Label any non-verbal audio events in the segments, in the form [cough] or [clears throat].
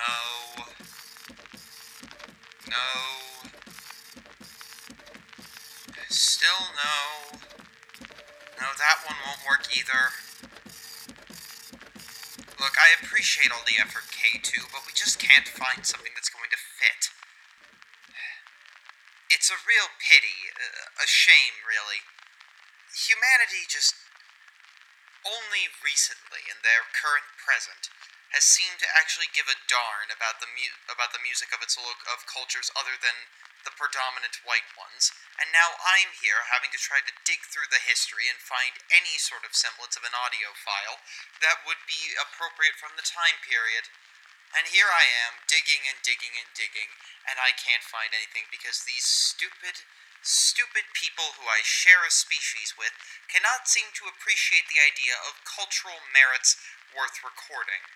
No. No. Still no. No, that one won't work either. Look, I appreciate all the effort, K2, but we just can't find something that's going to fit. It's a real pity, a shame, really. Humanity just only recently, in their current present, has seemed to actually give a darn about the mu- about the music of its lo- of cultures other than the predominant white ones. And now I'm here having to try to dig through the history and find any sort of semblance of an audio file that would be appropriate from the time period. And here I am, digging and digging and digging, and I can't find anything because these stupid, stupid people who I share a species with cannot seem to appreciate the idea of cultural merits worth recording.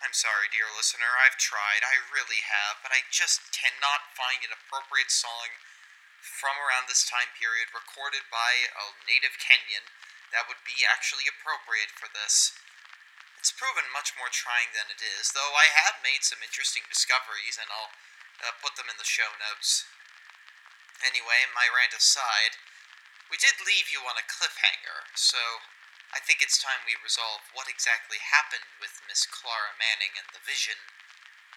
I'm sorry, dear listener, I've tried, I really have, but I just cannot find an appropriate song from around this time period recorded by a native Kenyan that would be actually appropriate for this. It's proven much more trying than it is, though I have made some interesting discoveries, and I'll uh, put them in the show notes. Anyway, my rant aside, we did leave you on a cliffhanger, so I think it's time we resolve what exactly happened with Miss Clara Manning and the vision,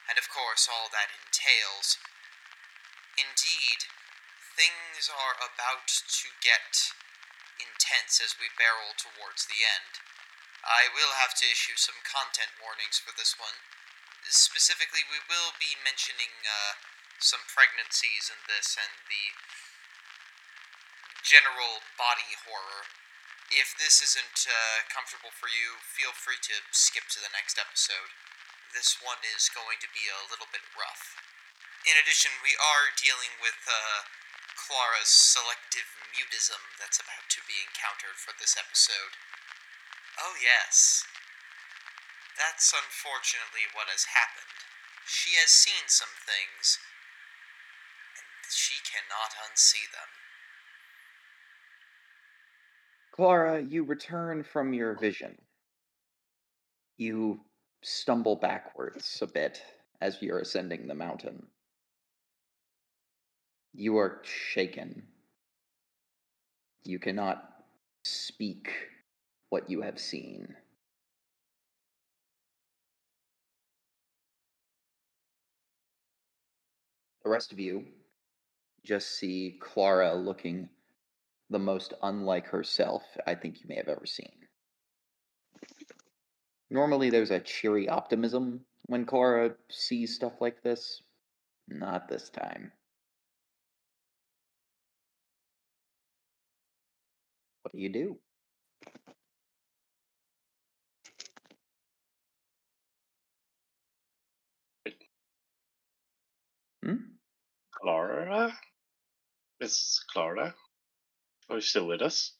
and of course all that entails. Indeed, things are about to get intense as we barrel towards the end. I will have to issue some content warnings for this one. Specifically, we will be mentioning uh, some pregnancies in this and the general body horror if this isn't uh, comfortable for you, feel free to skip to the next episode. This one is going to be a little bit rough. In addition, we are dealing with uh, Clara's selective mutism that's about to be encountered for this episode. Oh, yes. That's unfortunately what has happened. She has seen some things, and she cannot unsee them. Clara, you return from your vision. You stumble backwards a bit as you're ascending the mountain. You are shaken. You cannot speak what you have seen. The rest of you just see Clara looking the most unlike herself I think you may have ever seen. Normally, there's a cheery optimism when Clara sees stuff like this. Not this time. What do you do? Hmm? Clara? Miss Clara? Are you still with us?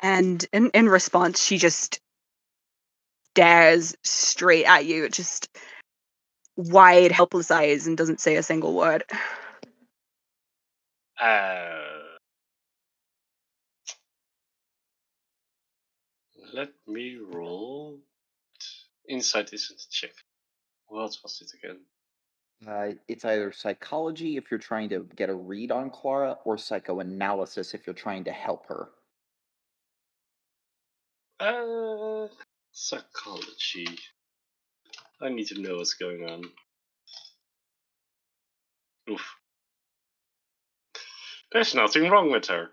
And in, in response, she just stares straight at you, just wide, helpless eyes, and doesn't say a single word. Uh, let me roll. Insight isn't a check. What was it again? Uh, it's either psychology if you're trying to get a read on Clara, or psychoanalysis if you're trying to help her. Uh, psychology. I need to know what's going on. Oof. There's nothing wrong with her.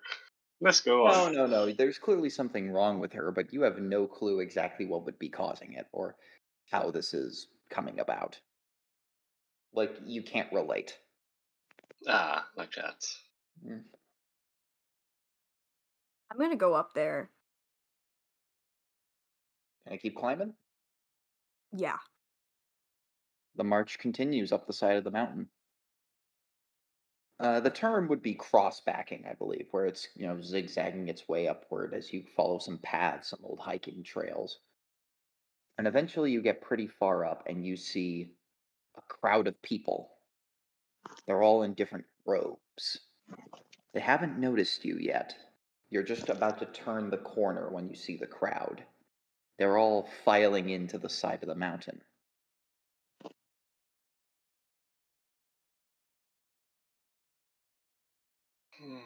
Let's go on. No, no, no. There's clearly something wrong with her, but you have no clue exactly what would be causing it or how this is coming about. Like, you can't relate. Ah, like that. Mm. I'm gonna go up there. Can I keep climbing? Yeah. The march continues up the side of the mountain. Uh, the term would be cross-backing, I believe, where it's you know zigzagging its way upward as you follow some paths, some old hiking trails, and eventually you get pretty far up and you see a crowd of people. They're all in different robes. They haven't noticed you yet. You're just about to turn the corner when you see the crowd. They're all filing into the side of the mountain. Hmm.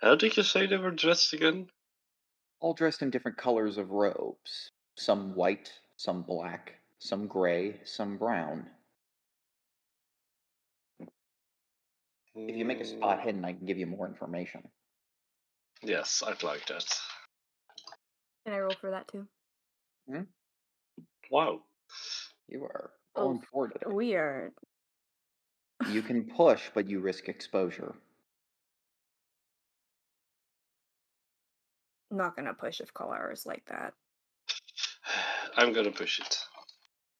How did you say they were dressed again? All dressed in different colors of robes. Some white, some black, some gray, some brown. If you make a spot Hmm, hidden, I can give you more information. Yes, I'd like that. Can I roll for that too? Wow. You are Oh, going forward today. We are. You can push, but you risk exposure. not gonna push if Clara is like that. [sighs] I'm gonna push it.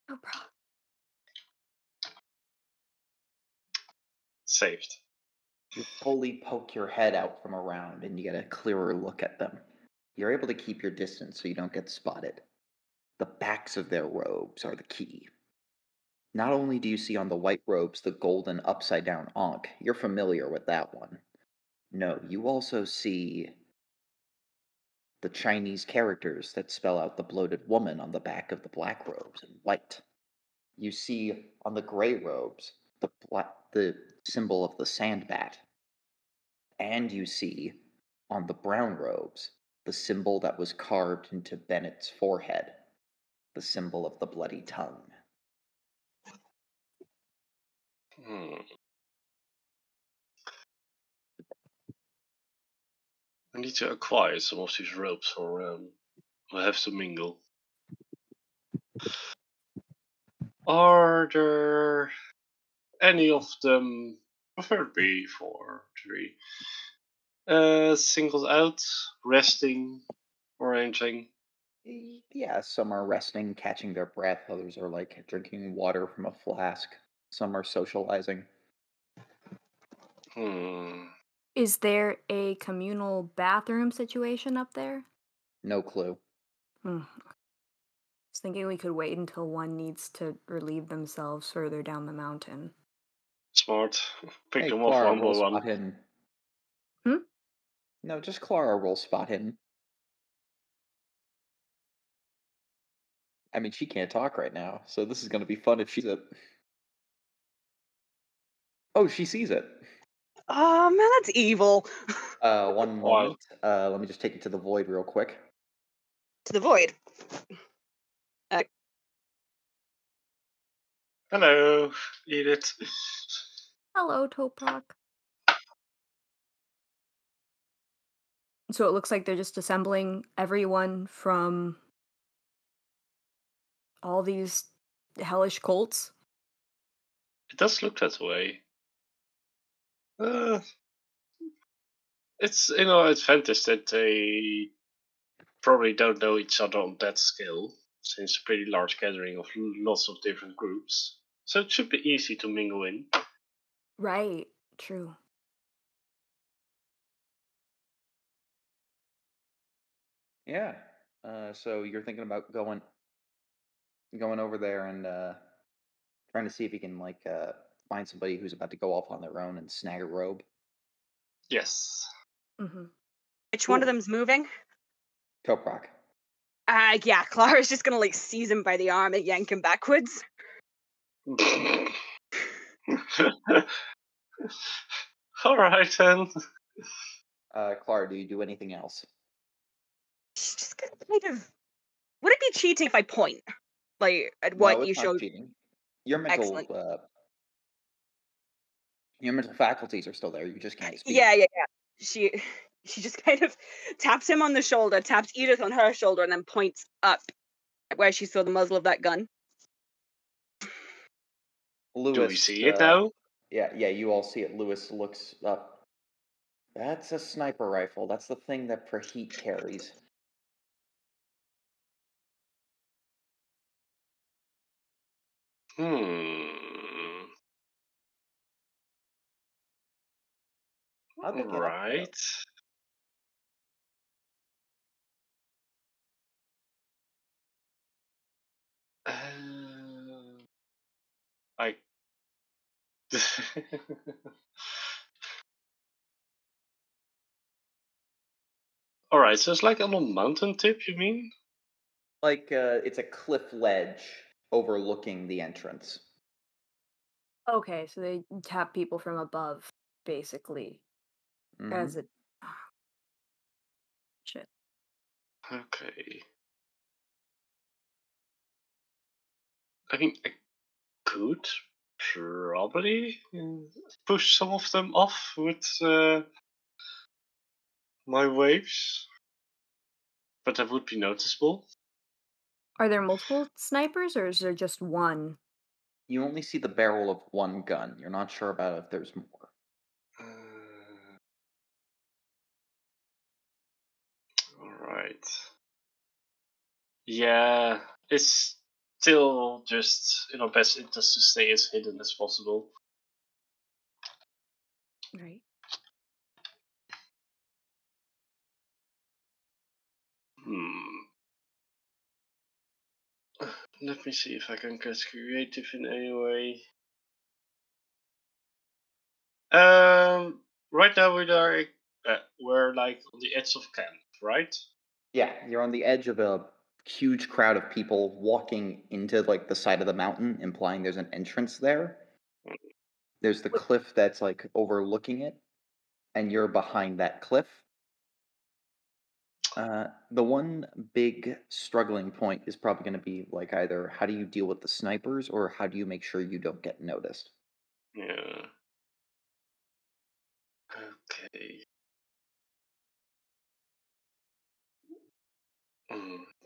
No problem. Saved. You fully poke your head out from around and you get a clearer look at them. You're able to keep your distance so you don't get spotted. The backs of their robes are the key. Not only do you see on the white robes the golden upside down ankh, you're familiar with that one. No, you also see the Chinese characters that spell out the bloated woman on the back of the black robes in white. You see on the gray robes the black, the symbol of the sand bat. And you see on the brown robes the symbol that was carved into Bennett's forehead, the symbol of the bloody tongue. Hmm. I need to acquire some of these ropes for um I have to mingle. Are there any of them preferably four, three uh singled out, resting or anything? Yeah, some are resting, catching their breath, others are like drinking water from a flask, some are socializing. Hmm. Is there a communal bathroom situation up there? No clue. Hmm. I was thinking we could wait until one needs to relieve themselves further down the mountain. Smart. [laughs] Pick hey, them off Clara, one by one. spot hidden. Hmm? No, just Clara roll spot hidden. I mean, she can't talk right now, so this is going to be fun if she's it. Oh, she sees it. Oh man, that's evil. [laughs] Uh, one Wow. moment. Uh, let me just take it to the void real quick. to the void. Hello, Edith. Hello, Toprak. So it looks like they're just assembling everyone from all these hellish cults. It does look that way. Uh, it's you know it's fantasy that they probably don't know each other on that scale, since a pretty large gathering of lots of different groups. So it should be easy to mingle in. Right. True. Yeah. Uh, so you're thinking about going, going over there and uh, trying to see if you can like uh, find somebody who's about to go off on their own and snag a robe. Yes. hmm Which one of them's moving? Toprak. Uh yeah, [laughs] Clara's just gonna like seize him by the arm and yank him backwards. [laughs] All right then. Uh, Clara, do you do anything else? She's just gonna kind of. Would it be cheating if I point, like at No, what it's you not showed? cheating. Your mental, uh, your mental faculties are still there. You just can't speak. Yeah, yeah, yeah. She [laughs] she just kind of taps him on the shoulder, taps Edith on her shoulder, and then points up where she saw the muzzle of that gun. Lewis, Do we see it though? Yeah, yeah, you all see it. Lewis looks up. That's a sniper rifle. That's the thing that Praheet carries. Hmm. Right. Uh, I. [laughs] All right, so it's like on a mountain tip. You mean? Like uh, it's a cliff ledge overlooking the entrance. Okay, so they tap people from above, basically, Mhm. as a shit. Okay. I mean, I could probably uh, push some of them off with uh, my waves, but that would be noticeable. Are there multiple snipers, or is there just one? You only see the barrel of one gun. You're not sure about if there's more. Right. Yeah, it's still just in our best interest to stay as hidden as possible. Right. Hmm. [sighs] Let me see if I can get creative in any way. Um, right now we are uh, we're like on the edge of camp, right? Yeah, you're on the edge of a huge crowd of people walking into like the side of the mountain, implying there's an entrance there. There's the cliff that's like overlooking it, and you're behind that cliff. Uh, the one big struggling point is probably going to be like either how do you deal with the snipers or how do you make sure you don't get noticed. Yeah. Okay.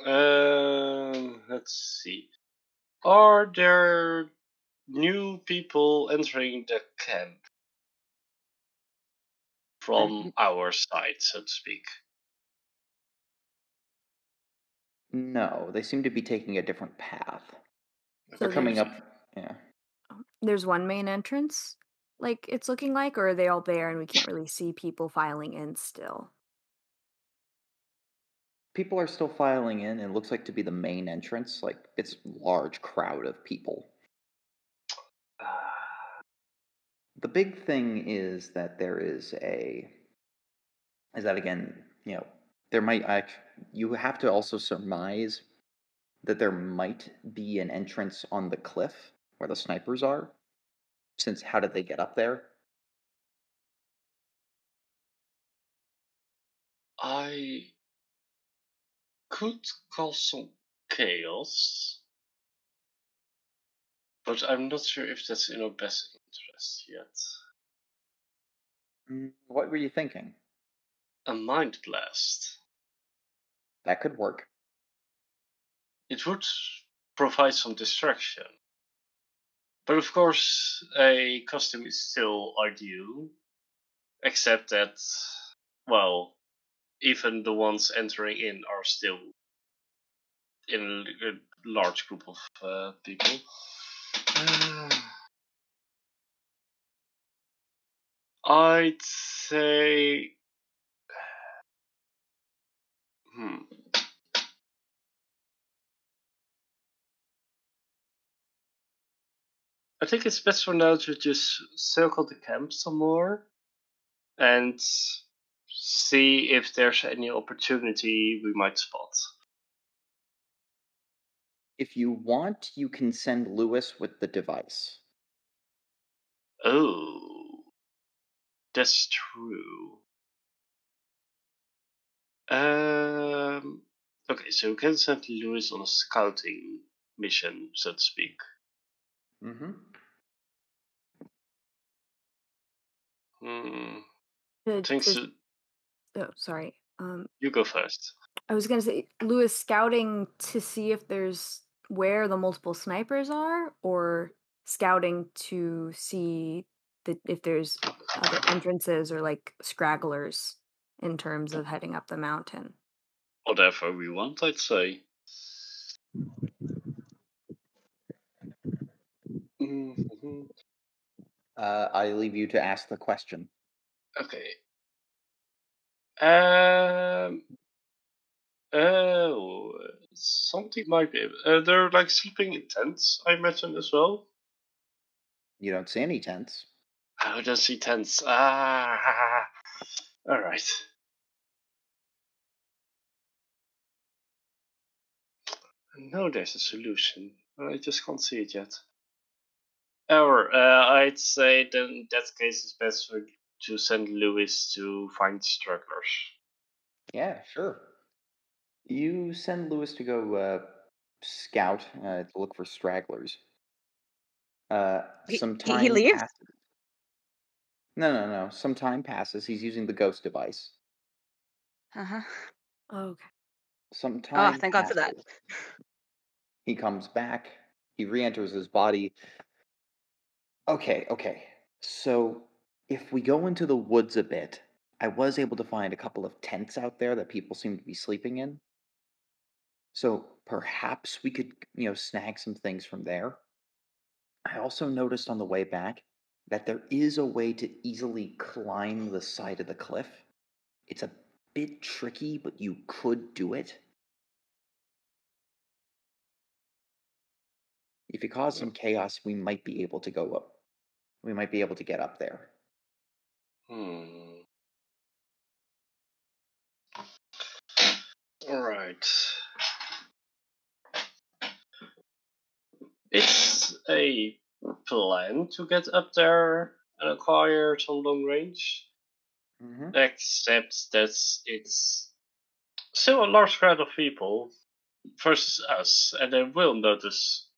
Um, let's see. Are there new people entering the camp from our side, so to speak? No, they seem to be taking a different path. So They're coming up. Yeah. There's one main entrance, like it's looking like, or are they all there and we can't really see people filing in still? People are still filing in, and it looks like to be the main entrance. Like it's large crowd of people. Ah, [sighs] The big thing is that there is a is that again, you know, there might act you have to also surmise that there might be an entrance on the cliff where the snipers are. Since how did they get up there? I could cause some chaos, but I'm not sure if that's in our best interest yet. Mm, What were you thinking? A mind blast. That could work. It would provide some distraction. But of course, a costume is still ideal, except that, well, even the ones entering in are still in a, large group of uh, people. [sighs] I'd say. [sighs] Hmm. I think it's best for now to just circle the camp some more and see if there's any opportunity we might spot. If you want, you can send Lewis with the device. Oh, that's true. Um. Okay, so we can send Lewis on a scouting mission, so to speak. Mm-hmm. Hmm. To- I think to- so. Oh, sorry. Um, You go first. I was gonna say Lewis scouting to see if there's where the multiple snipers are, or scouting to see that if there's other entrances or like scragglers in terms of heading up the mountain. Whatever we want, I'd say. Mhm. Uh, I leave you to ask the question. Okay. Um, oh, something might be. Uh, they're like sleeping in tents, I imagine, as well. You don't see any tents. I don't see tents. Ah, all right. No, there's a solution, but I just can't see it yet. Or uh, I'd say then that case is best for to send Lewis to find strugglers. Yeah, sure. You send Lewis to go uh, scout uh, to look for stragglers. Uh, He- some time he leaves? passes. No, no, no. Some time passes. He's using the ghost device. Uh-huh. Okay. Some time. Oh, thank God for that. He comes back. He re-enters his body. Okay, okay. So if we go into the woods a bit, I was able to find a couple of tents out there that people seem to be sleeping in. So perhaps we could, you know, snag some things from there. I also noticed on the way back that there is a way to easily climb the side of the cliff. It's a bit tricky, but you could do it. If you cause some chaos, we might be able to go up. We might be able to get up there. Hmm. Alright. It's a plan to get up there and acquire on long range, Mm-hmm. except that it's still a large crowd of people versus us, and they will notice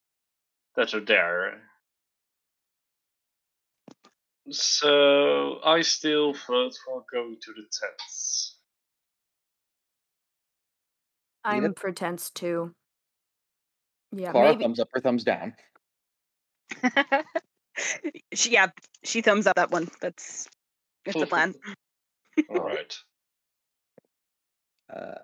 that we're there. So I still vote for going to the tents. I'm Edith? for tents too. Yeah, Clara, maybe. thumbs up or thumbs down? [laughs] she, yeah, she thumbs up that one. That's that's the [laughs] plan. Alright. Uh,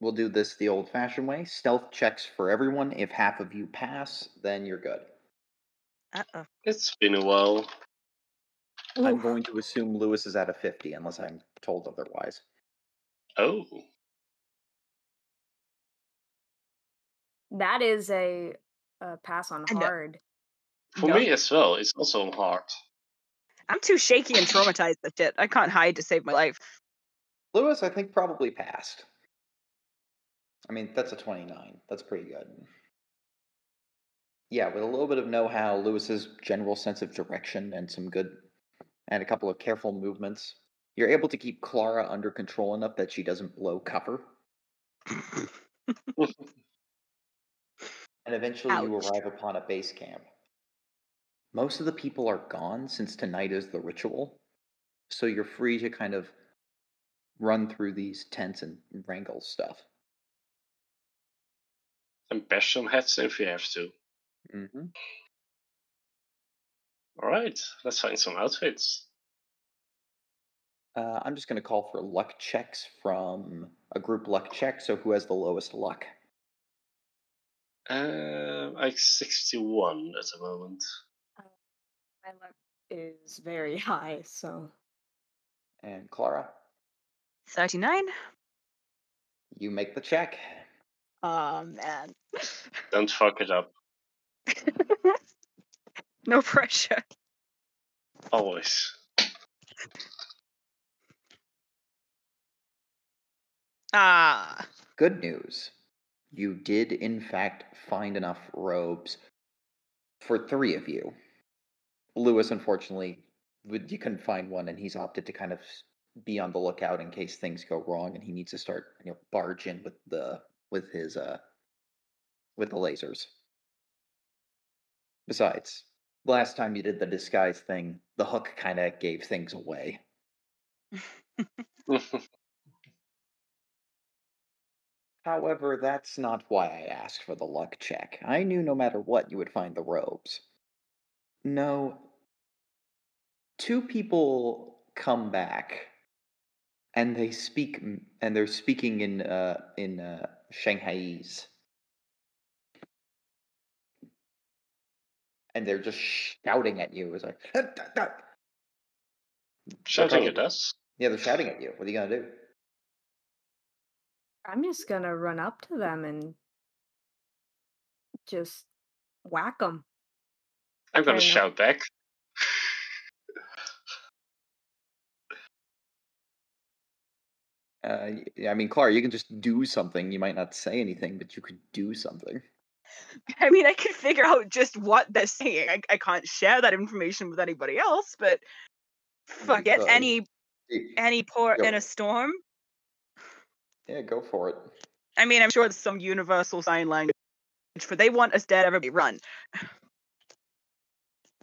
we'll do this the old-fashioned way. Stealth checks for everyone. If half of you pass, then you're good. Uh-oh. It's been a while. I'm going to assume Lewis is at a 50, unless I'm told otherwise. Oh. that is a, a pass on hard. For No. me as well, it's also hard. I'm too shaky and [laughs] traumatized with shit. I can't hide to save my life. Lewis, I think, probably passed. I mean, that's a 29. That's pretty good. Yeah, with a little bit of know how, Lewis's general sense of direction, and some good, and a couple of careful movements, you're able to keep Clara under control enough that she doesn't blow cover. [laughs] And eventually you arrive upon a base camp. Most of the people are gone since tonight is the ritual, so you're free to kind of run through these tents and wrangle stuff. and bash some heads if you have to. Mm-hmm. Hmm Alright, let's find some outfits. Uh, I'm just going to call for luck checks from a group luck check, so who has the lowest luck? Uh, like 61 at the moment. My luck is very [laughs] high, so And Clara, 39? you make the check. Oh, man. [laughs] Don't fuck it up. [laughs] no [laughs] pressure. Always. Ah. Good news. You did, in fact, find enough robes for three of you. Lewis, unfortunately, would- you couldn't find one, and he's opted to kind of be on the lookout in case things go wrong, and he needs to start, you know, barge in with the with his uh with the lasers. Besides, last time you did the disguise thing, the hook kind of gave things away. [laughs] However, that's not why I asked for the luck check. I knew no matter what you would find the robes. No. Two people come back and they speak and they're speaking in uh in uh Shanghaiese. And they're just shouting at you. It's like Shouting at us? Yeah, they're shouting at you. What are you gonna do? I'm just gonna run up to them and just whack them. I'm gonna shout back. Uh, y- I mean, Clara, you can just do something. You might not say anything, but you could do something. [laughs] I mean, I can figure out just what they're saying. I, I can't share that information with anybody else, but fuck it. Any any port Go. in a storm. Yeah, go for it. I mean, I'm sure there's some universal sign language for they want us dead, everybody run.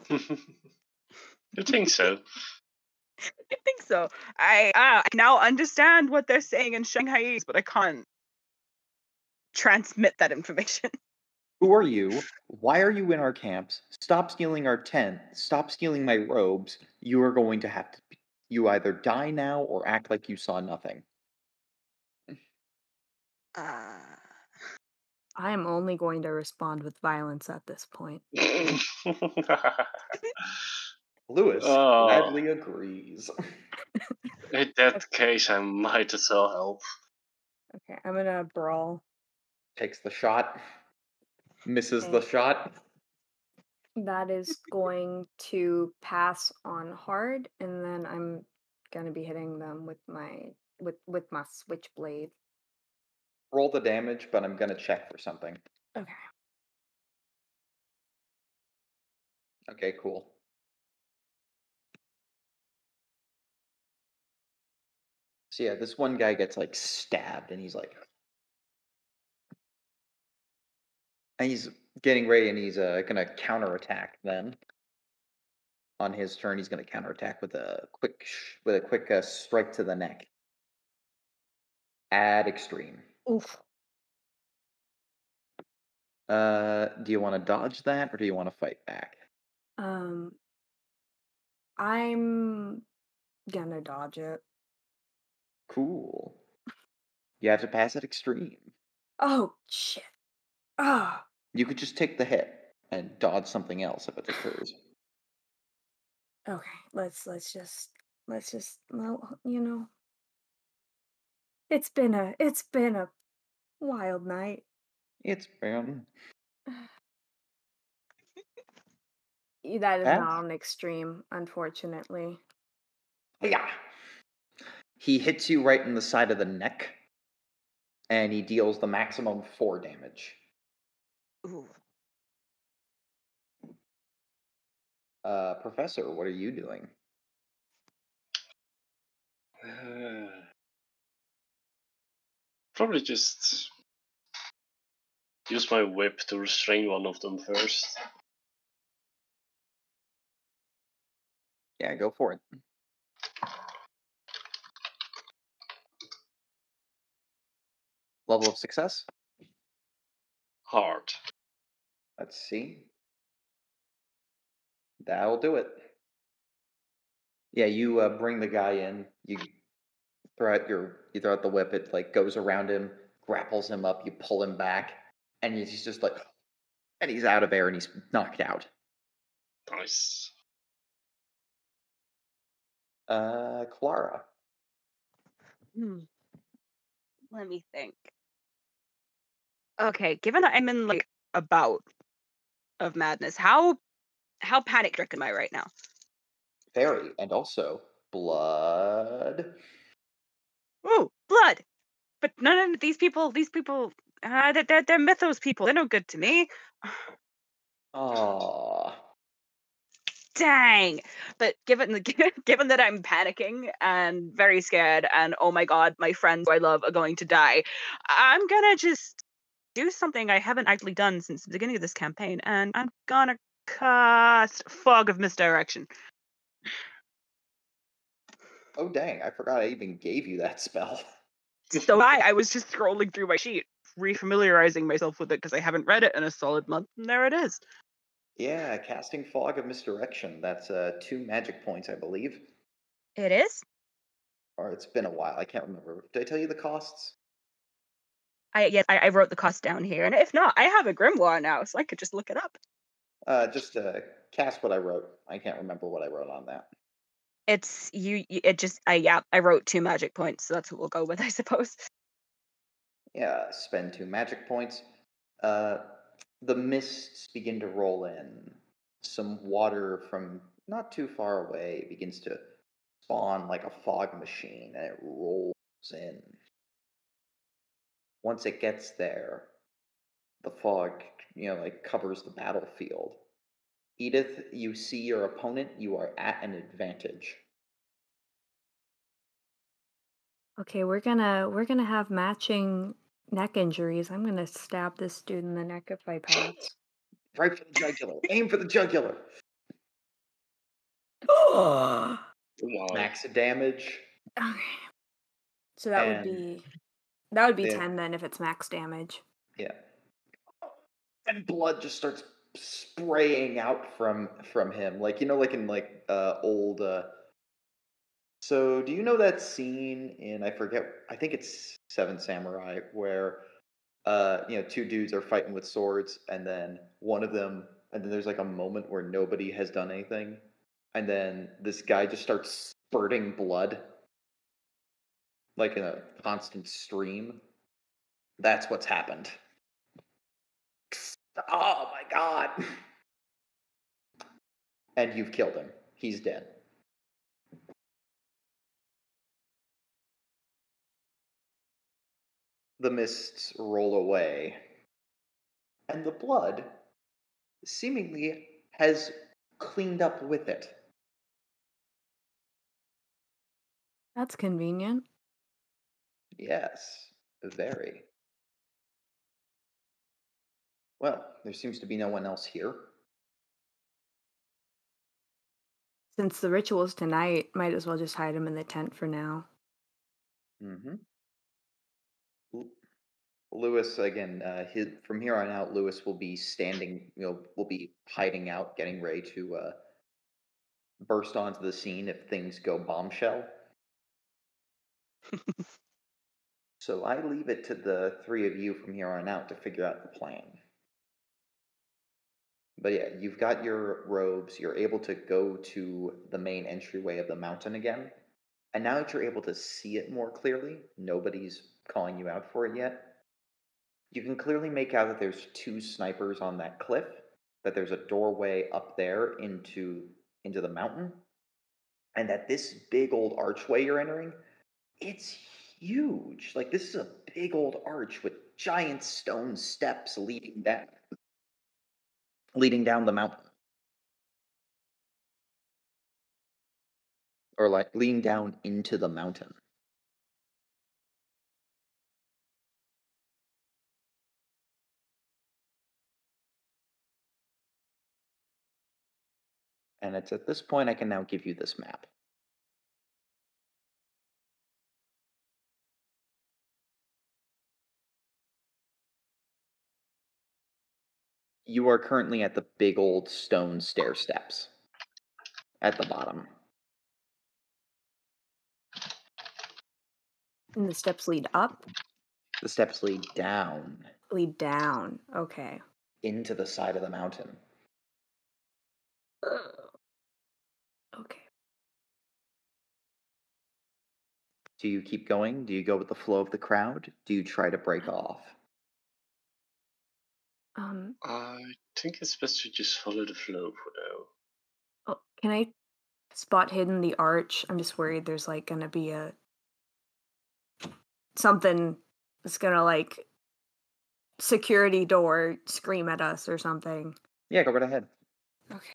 [laughs] you think so? [laughs] I think so. I uh, I now understand what they're saying in Shanghaiese, but I can't transmit that information. Who are you? Why are you in our camps? Stop stealing our tent. Stop stealing my robes. You are going to have to. be- You either die now or act like you saw nothing. Uh, I am only going to respond with violence at this point. [laughs] Lewis Oh. gladly agrees. In that case, I might as well help. Okay, I'm gonna brawl. Takes the shot. Misses the shot. That is going to pass on hard, and then I'm gonna be hitting them with my with with my switchblade. Roll the damage, but I'm gonna check for something. Okay. Okay, cool. So yeah, this one guy gets like stabbed and he's like and he's getting ready and he's uh, gonna counterattack then. On his turn, he's gonna counterattack with a quick sh- with a quick uh, strike to the neck. Add extreme. Oof. Uh, do you want to dodge that or do you want to fight back? Um, I'm gonna dodge it. Cool. You have to pass at extreme. Oh shit. Ah. You could just take the hit and dodge something else if it occurs. Okay. Let's let's just let's just well, you know. It's been a it's been a wild night. It's been That is Pass? not an extreme, unfortunately. yeah. He hits you right in the side of the neck, and he deals the maximum four damage. Ooh. Uh, Professor, what are you doing? Uh, [sighs] probably just use my whip to restrain one of them first. Yeah, go for it. Level of success? Hard. Let's see. That'll do it. Yeah, you uh, bring the guy in. You throw out your you throw out the whip. It like goes around him, grapples him up. You pull him back, and he's just like, and he's out of air and he's knocked out. Nice. Uh, Clara. Hmm. Let me think. Okay, given that I'm in like a bout of madness, how how panic stricken am I right now? Very, and also blood. Ooh, blood. But none of these people, these people, uh, they're, they're, they're mythos people. They're no good to me. Aww. Dang. But given the [laughs] given that I'm panicking and very scared, and oh my god, my friends who I love are going to die, I'm gonna just do something I haven't actually done since the beginning of this campaign, and I'm gonna cast Fog of Misdirection. Oh dang! I forgot I even gave you that [laughs] spell. So I, I was just scrolling through my sheet, refamiliarizing myself with it because I haven't read it in a solid month, and there it is. Yeah, casting fog of misdirection. That's uh two magic points, I believe. It is. Or it's been a while. I can't remember. Did I tell you the costs? I yes, I, I wrote the cost down here, and if not, I have a grimoire now, so I could just look it up. Uh, just uh, cast what I wrote. I can't remember what I wrote on that. It's you. you- It just I yeah. I wrote two magic points, so that's what we'll go with, [laughs] I suppose. Yeah, spend two magic points. Uh, the mists begin to roll in. Some water from not too far away begins to spawn like a fog machine, and it rolls in. Once it gets there, the fog, you know, like covers the battlefield. Edith, you see your opponent, you are at an advantage. Okay, we're gonna we're gonna have matching neck injuries. I'm gonna stab this dude in the neck if I pass. [laughs] Right for the jugular. Aim for the jugular. [gasps] Max damage. Okay. So that would be that would be then- ten then if it's max damage. Yeah. And blood just starts spraying out from from him. Like you know, like in like uh old uh so do you know that scene in I forget I think it's Seven Samurai where uh you know two dudes are fighting with swords and then one of them and then there's like a moment where nobody has done anything and then this guy just starts spurting blood like in a constant stream. That's what's happened. Oh my god. And you've killed him. He's dead. The mists roll away, and the blood seemingly has cleaned up with it. That's convenient. Yes, very. Well, there seems to be no one else here. Since the ritual's tonight, might as well just hide him in the tent for now. Mm-hmm. Lewis again. Uh, his, from here on out, Lewis will be standing. You know, will be hiding out, getting ready to uh, burst onto the scene if things go bombshell. [laughs] so I leave it to the three of you from here on out to figure out the plan. But yeah, you've got your robes. You're able to go to the main entryway of the mountain again. And now that you're able to see it more clearly, nobody's calling you out for it yet. You can clearly make out that there's two snipers on that cliff, that there's a doorway up there into into the mountain, and that this big old archway you're entering, it's huge. Like this is a big old arch with giant stone steps leading down leading down the mountain. Or like leading down into the mountain. And it's at this point I can now give you this map. You are currently at the big old stone stair steps at the bottom. And the steps lead up, The steps lead down lead down. Okay. into the side of the mountain. Okay. Do you keep going? Do you go with the flow of the crowd? Do you try to break uh, off? Um. I think it's best to just follow the flow for now. Oh, can I spot hidden the arch? I'm just worried there's like gonna be a something that's gonna like security door scream at us or something. Yeah, go right ahead. Okay.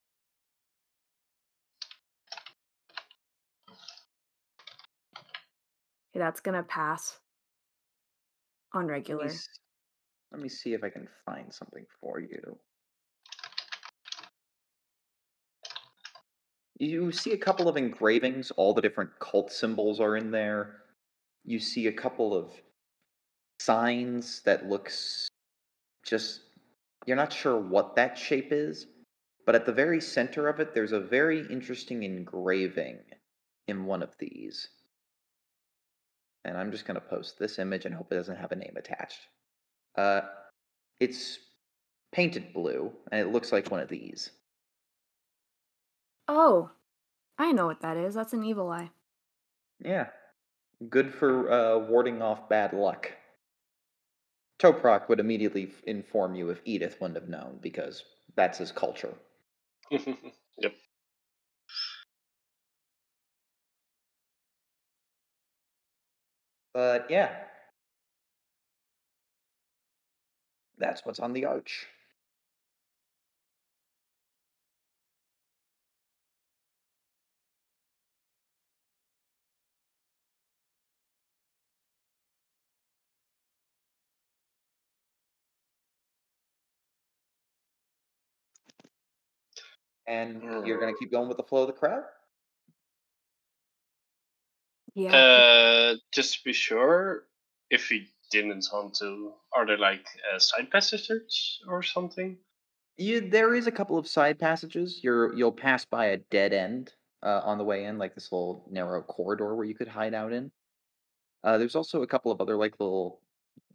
Okay, that's gonna pass on regular. Let me see if I can find something for you. You see a couple of engravings, all the different cult symbols are in there. You see a couple of signs that looks just you're not sure what that shape is, but at the very center of it there's a very interesting engraving in one of these. And I'm just going to post this image and hope it doesn't have a name attached. Uh, it's painted blue, and it looks like one of these. Oh, I know what that is. That's an evil eye. Yeah, good for uh, warding off bad luck. Toprak would immediately inform you if Edith wouldn't have known, because that's his culture. [laughs] yep. But yeah. That's what's on the arch. And you're going to keep going with the flow of the crowd? Yeah. Uh, just to be sure, if we didn't want to, are there like uh, side passages or something? You, there is a couple of side passages. You're you'll pass by a dead end uh, on the way in, like this little narrow corridor where you could hide out in. Uh, there's also a couple of other like little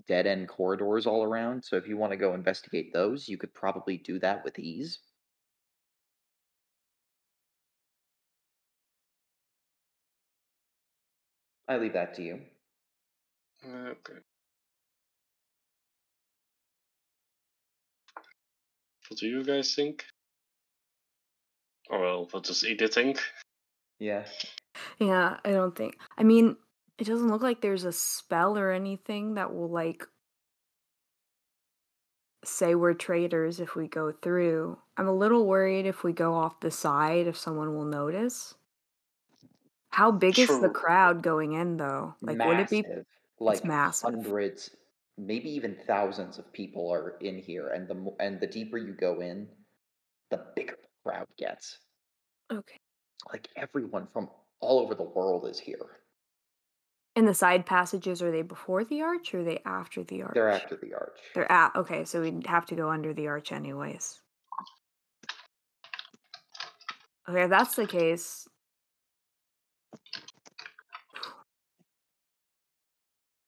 dead end corridors all around. So if you want to go investigate those, you could probably do that with ease. I leave that to you. Okay. What do you guys think? Or well, what does Edith think? Yeah. Yeah, I don't think. I mean, it doesn't look like there's a spell or anything that will like say we're traitors if we go through. I'm a little worried if we go off the side if someone will notice. How big is the crowd going in though? Like would it be massive, like massive. hundreds, maybe even thousands of people are in here, and the and the deeper you go in, the bigger the crowd gets. Okay. Like everyone from all over the world is here. And the side passages are they before the arch or are they after the arch? They're after the arch. They're at okay, so we'd have to go under the arch anyways. Okay, if that's the case.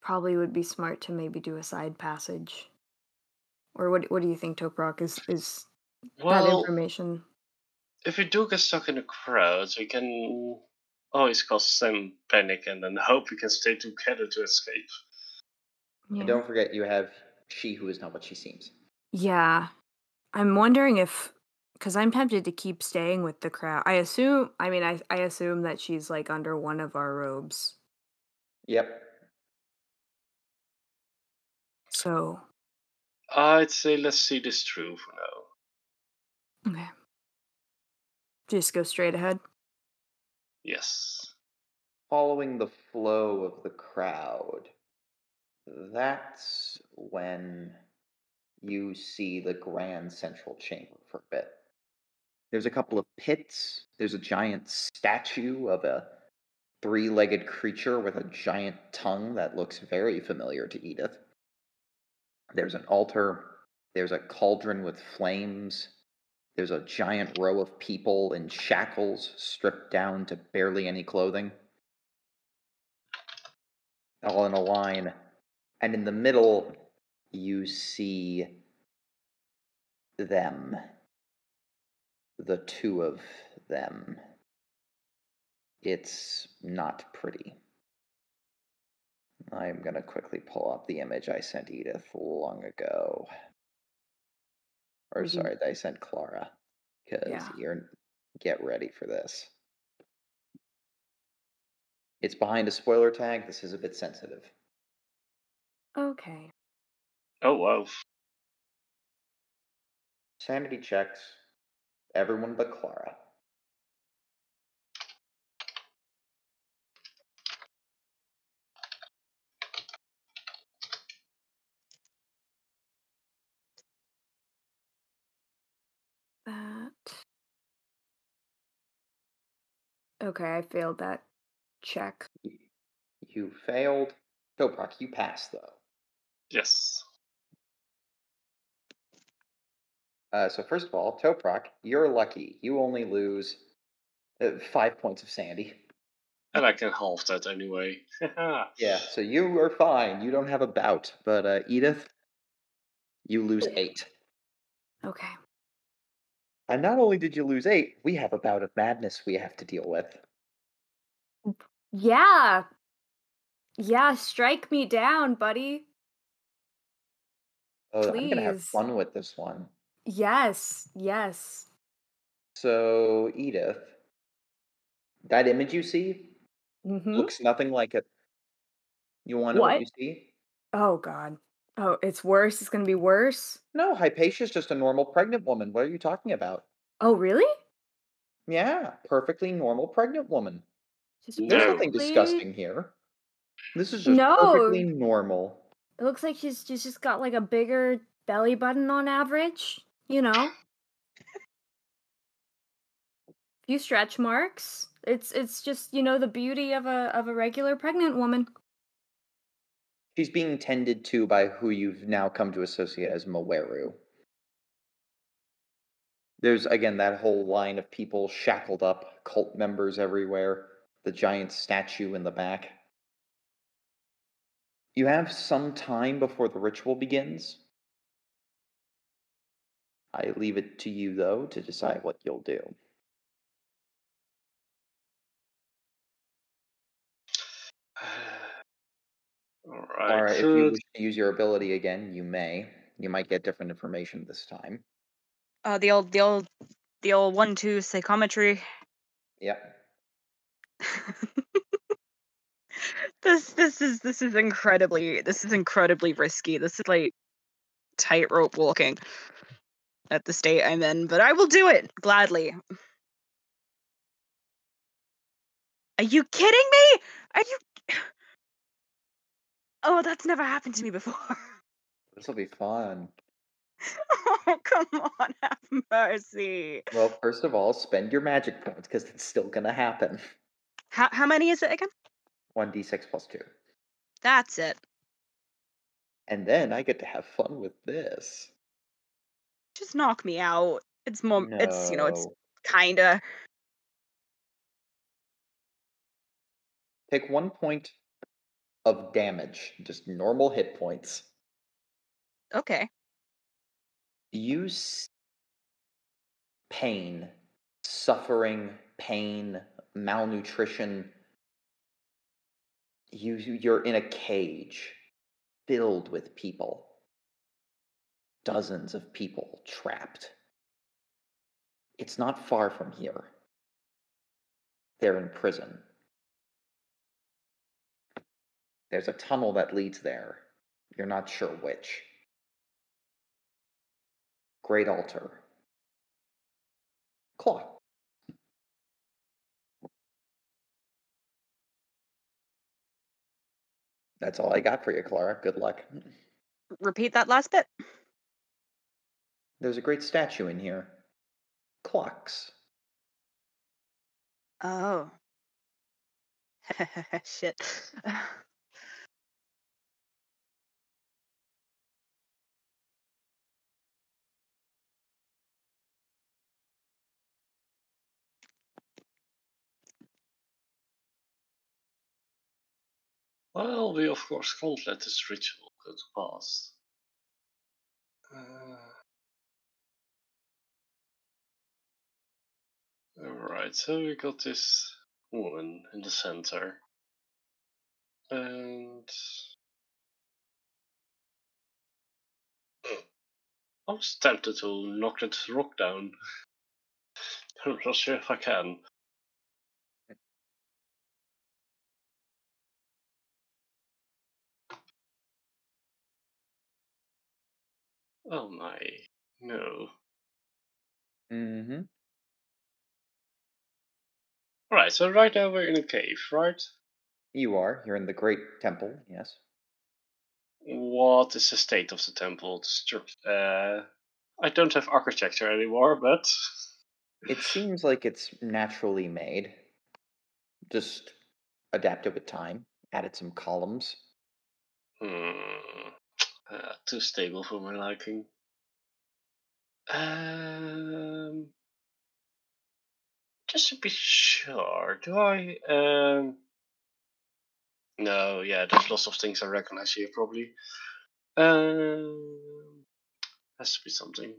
Probably would be smart to maybe do a side passage. Or what what do you think, Toprak? Is is that information? if we do get stuck in the crowds, we can always cause some panic and then hope we can stay together to escape. Yeah. And don't forget, you have she who is not what she seems. Yeah. I'm wondering if because I'm tempted to keep staying with the crowd. I assume I mean I I assume that she's like under one of our robes. Yep. So I'd say let's see this through for now. okay. Just go straight ahead. Yes. Following the flow of the crowd, that's when you see the grand central chamber for a bit. There's a couple of pits. There's a giant statue of a three legged creature with a giant tongue that looks very familiar to Edith. There's an altar. There's a cauldron with flames. There's a giant row of people in shackles, stripped down to barely any clothing. All in a line. And in the middle, you see them. The two of them. It's not pretty. I'm going to quickly pull up the image I sent Edith long ago. Or, We can- sorry, I sent Clara. Because Yeah. you're. Get ready for this. It's behind a spoiler tag. This is a bit sensitive. Okay. Oh wow. Sanity checks. Everyone but Clara. That. Okay, I failed that check. You failed. Toprak, you passed, though. Yes. Uh, so first of all, Toprak, you're lucky. You only lose uh, five points of sanity. And I can halve that anyway. [laughs] Yeah, so you are fine. You don't have a bout. But uh, Edith, you lose eight. Okay. And not only did you lose eight, we have a bout of madness we have to deal with. Yeah. Yeah, strike me down, buddy. Oh, I'm gonna have Please. fun with this one. Yes. Yes. So, Edith, that image you see Mm-hmm. looks nothing like it. You want to what? What? you see? Oh God. Oh, it's worse. It's gonna be worse. No, Hypatia's just a normal pregnant woman. What are you talking about? Oh, really? Yeah, perfectly normal pregnant woman. Just No. There's nothing disgusting here. This is just No. perfectly normal. It looks like she's she's just got like a bigger belly button on average. You know, few stretch marks. It's it's just you know the beauty of a of a regular pregnant woman. She's being tended to by who you've now come to associate as Maweru. There's again that whole line of people shackled up, cult members everywhere, the giant statue in the back. You have some time before the ritual begins. I leave it to you, though, to decide what you'll do. Alright. Or if so- you wish to use your ability again, you may. You might get different information this time. Uh, the old, the old, the old one-two psychometry. Yep. [laughs] this, this is, this is incredibly, this is incredibly risky. This is like tightrope walking at the state I'm in, but I will do it gladly. Are you kidding me? Are you? Oh, that's never happened to me before. This will be fun. [laughs] Oh, come on, [laughs] have mercy. Well, first of all, spend your magic points because it's still gonna happen. How how many is it again? 1d6 plus 2. That's it. And then I get to have fun with this. Just knock me out. It's more. It's you know. It's kinda. Take one point of damage, just normal hit points. Okay. Use pain, suffering, pain, malnutrition. You, you're in a cage filled with people. Dozens of people trapped. It's not far from here. They're in prison. There's a tunnel that leads there. You're not sure which. Great altar. Clock. That's all I got for you, Clara. Good luck. Repeat that last bit. There's a great statue in here. Clocks. Oh. [laughs] Shit. [laughs] Well, we of course can't let this ritual go to pass. Uh, Alright, so we got this woman in the center. And. I was tempted to knock that rock down. [laughs] I'm not sure if I can. Oh my, no. Mm-hmm. Right, so right now we're in a cave, right? You are. You're in the Great Temple, yes. What is the state of the temple? Uh, I don't have architecture anymore, but [laughs] It seems like it's naturally made. Just adapted with time. Added some columns. hmm, uh, too stable for my liking. Um, just to be sure, do I? Um, no, yeah, there's lots of things I recognize here probably. Um, has to be something.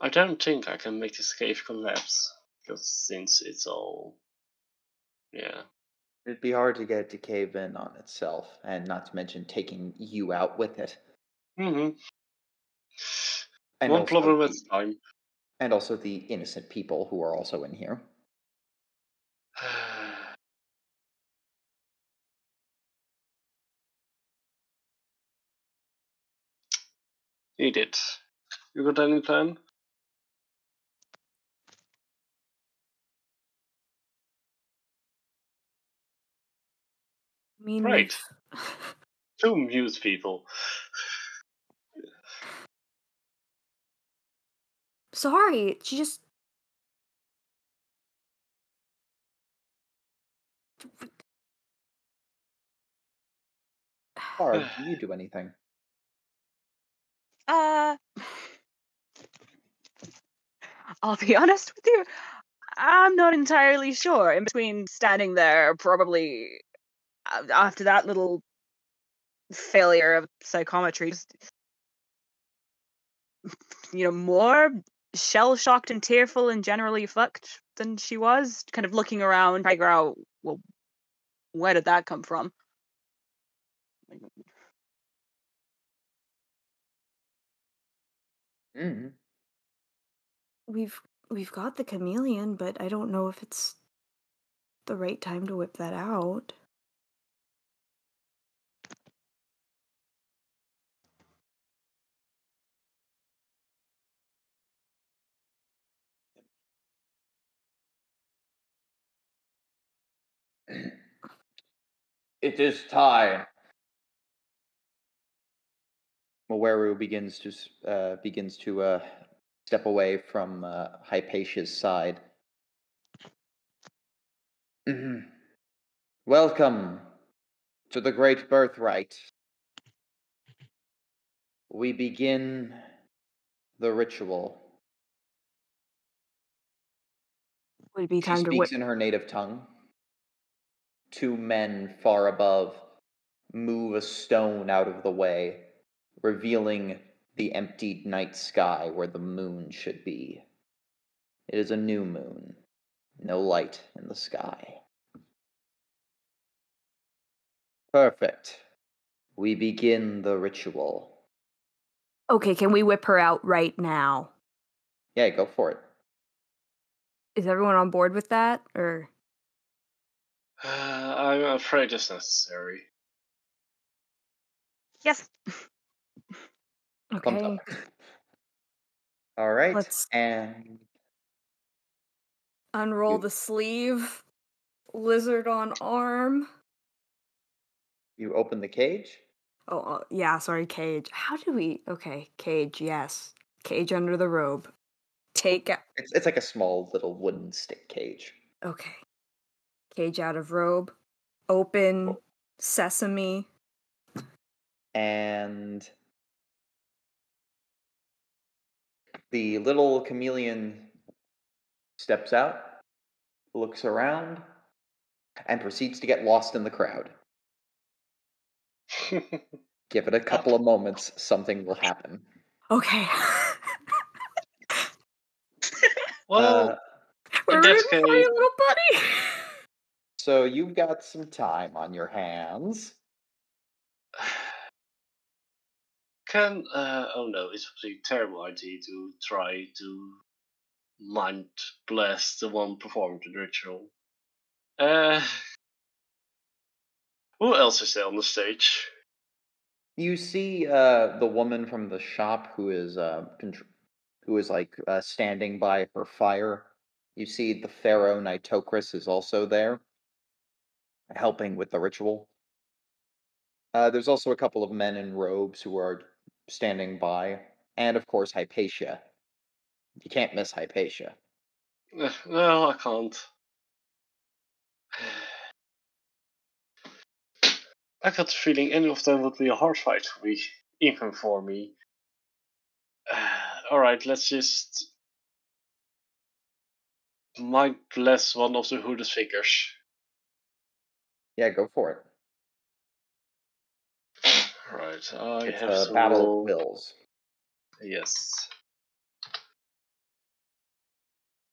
I don't think I can make this cave collapse because since it's all, yeah. It'd be hard to get it to cave in on itself, and not to mention taking you out with it. hmm And One also problem at the- a time. and also the innocent people who are also in here. [sighs] Edith. You got any plan? Mean, Right. [laughs] to amuse people. Sorry, she just. Barb, [sighs] do you do anything? Uh, I'll be [laughs] honest with you. I'm not entirely sure. In between standing there, probably after that little failure of psychometry, just you know, more shell shocked and tearful and generally fucked than she was. Kind of looking around, trying to figure out, well, where did that come from? Mm. We've we've got the chameleon, but I don't know if it's the right time to whip that out. It is time. Maweru begins to uh, begins to uh, step away from uh, Hypatia's side. Mhm. Welcome to the great birthright. We begin the ritual. Would it be She time to whip? speaks in her native tongue. Two men far above move a stone out of the way, revealing the emptied night sky where the moon should be. It is a new moon, no light in the sky. Perfect. We begin the ritual. Okay, can we whip her out right now? Yeah, go for it. Is everyone on board with that, or Uh, I'm afraid it's necessary. Yes. Thumbs okay? up. All right. Let's- And Unroll the sleeve. Lizard on arm. you open the cage. Oh, uh, yeah, sorry, cage. How do we? Okay, cage, yes. Cage under the robe. Take out. It's, it's like a small little wooden stick cage. Okay. Cage out of robe. Open. Cool. Sesame. and the little chameleon steps out, looks around, and proceeds to get lost in the crowd. [laughs] Give it a couple of moments, something will happen. Okay. [laughs] well, Uh, We're In rooting for you, little buddy. So you've got some time on your hands. can uh, oh no, it's a terrible idea to try to mind blast the one performing the ritual. Uh, who else is there on the stage? You see uh, the woman from the shop who is uh, contr- who is like uh, standing by her fire. You see the pharaoh Nitocris is also there, helping with the ritual. Uh, there's also a couple of men in robes who are standing by, and of course Hypatia. You can't miss Hypatia. Uh, no, I can't. [sighs] I got the feeling any of them would be a hard fight for me, even for me. [sighs] Alright, let's just Might bless one of the hooded figures. Yeah, go for it. Right, I It's have a battle of wills. Yes.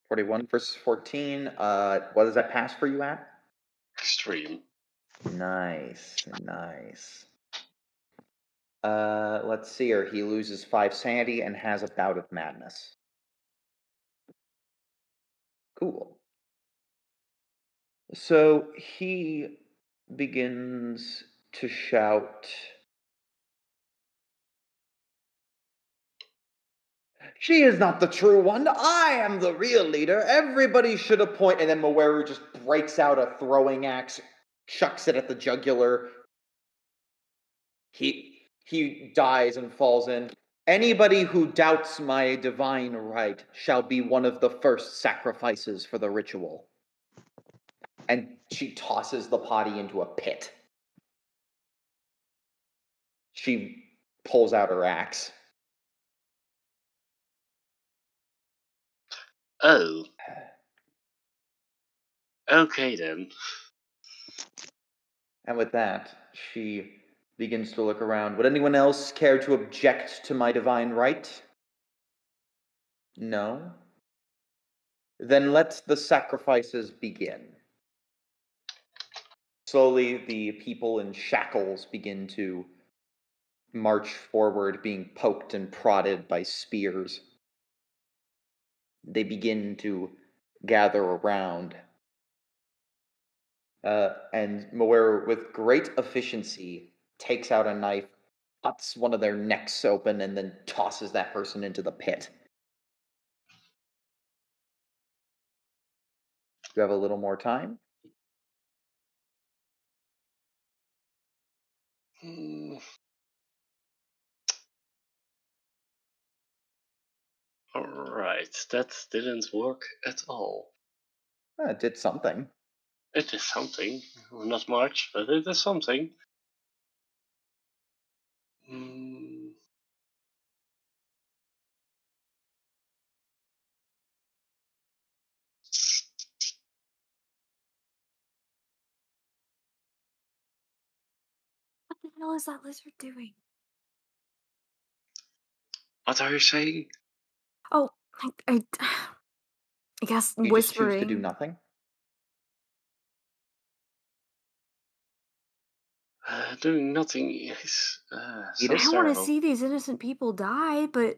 41 versus 14. Uh, what does that pass for you at? Extreme. Nice, nice. Uh, let's see here. He loses five sanity and has a bout of madness. Cool. So he begins to shout. She is not the true one. I am the real leader. Everybody should appoint. And then Moeru just breaks out a throwing axe, chucks it at the jugular. He he dies and falls in. Anybody who doubts my divine right shall be one of the first sacrifices for the ritual. And she tosses the potty into a pit. She pulls out her axe. Oh. [sighs] Okay then. And with that, she begins to look around. Would anyone else care to object to my divine right? No? Then let the sacrifices begin. Slowly, the people in shackles begin to march forward, being poked and prodded by spears. They begin to gather around. Uh, and Moeru, with great efficiency, takes out a knife, cuts one of their necks open, and then tosses that person into the pit. Do you have a little more time? Hmm. Alright, that didn't work at all. Uh, it did something. It is something. Not much, but it is something. Hmm. Hell is that lizard doing? What are you saying? Oh, I, I, [sighs] I guess You just choose to do nothing? Uh, doing nothing is uh, Eat so it? I don't want to see these innocent people die, but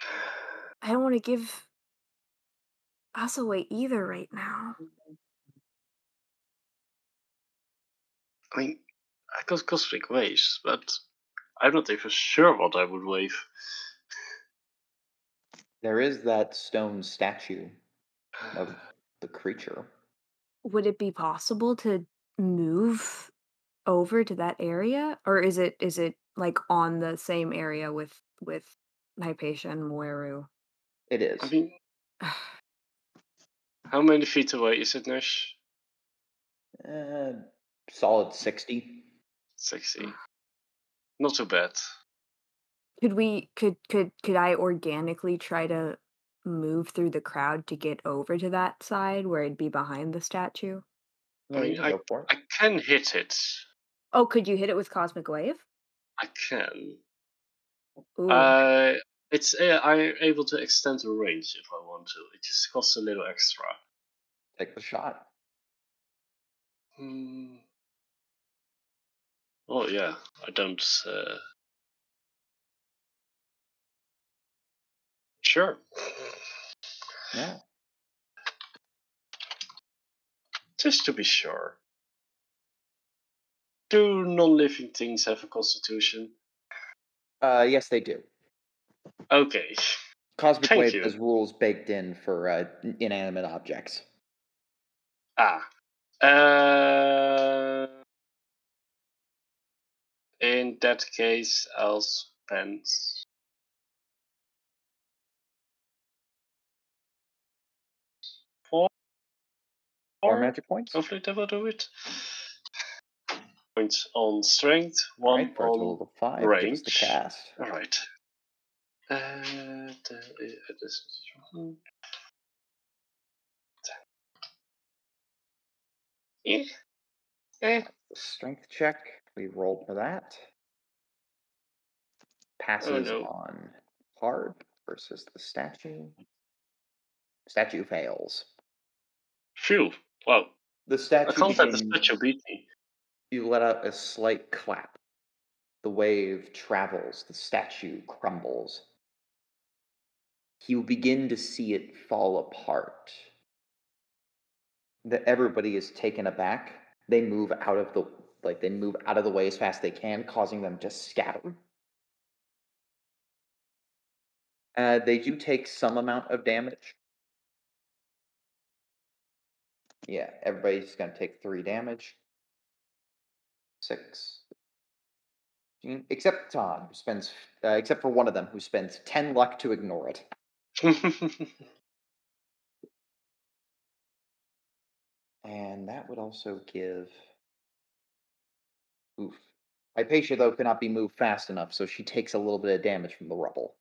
[sighs] I don't want to give us away either right now. I mean, I got cosmic waves, but I'm not even sure what I would wave. There is that stone statue of [sighs] the creature. Would it be possible to move over to that area, or is it is it like on the same area with with Hypatia and Moeru? It is. I mean, [sighs] how many feet away is it, Nash? Uh, solid 60. 60. Not too bad. Could we could could could I organically try to move through the crowd to get over to that side where it'd be behind the statue? No, mean, I- go for it. I can hit it. Oh, could you hit it with cosmic wave? I can. Ooh. Uh, it's uh, I'm able to extend the range if I want to. It just costs a little extra. Take the shot. Hmm. Oh yeah, I don't. Uh... Sure. Yeah. Just to be sure. Do non-living things have a constitution? Uh, yes, they do. Okay. Cosmic Thank Wave you. has rules baked in for uh, inanimate objects. Ah. Uh, in that case, I'll spend. Four, Four magic points. Hopefully, that will do it. Points on strength, one a on. five. Us the cast. Alright. Uh, the, uh, Yeah. Eh. Strength check. We roll for that. Oh, Passes no. on hard versus the statue. Statue fails. Phew. Wow. The I statue can't let the statue beat me. You let out a slight clap. The wave travels, the statue crumbles. you begin to see it fall apart. That everybody is taken aback. They move out of the like they move out of the way as fast as they can, causing them to scatter. Uh, they do take some amount of damage. Yeah, everybody's gonna take three damage. Six. Except Tom, who spends, uh, except for one of them, who spends ten luck to ignore it. [laughs] And that would also give. Oof. Hypatia, though, cannot be moved fast enough, so she takes a little bit of damage from the rubble.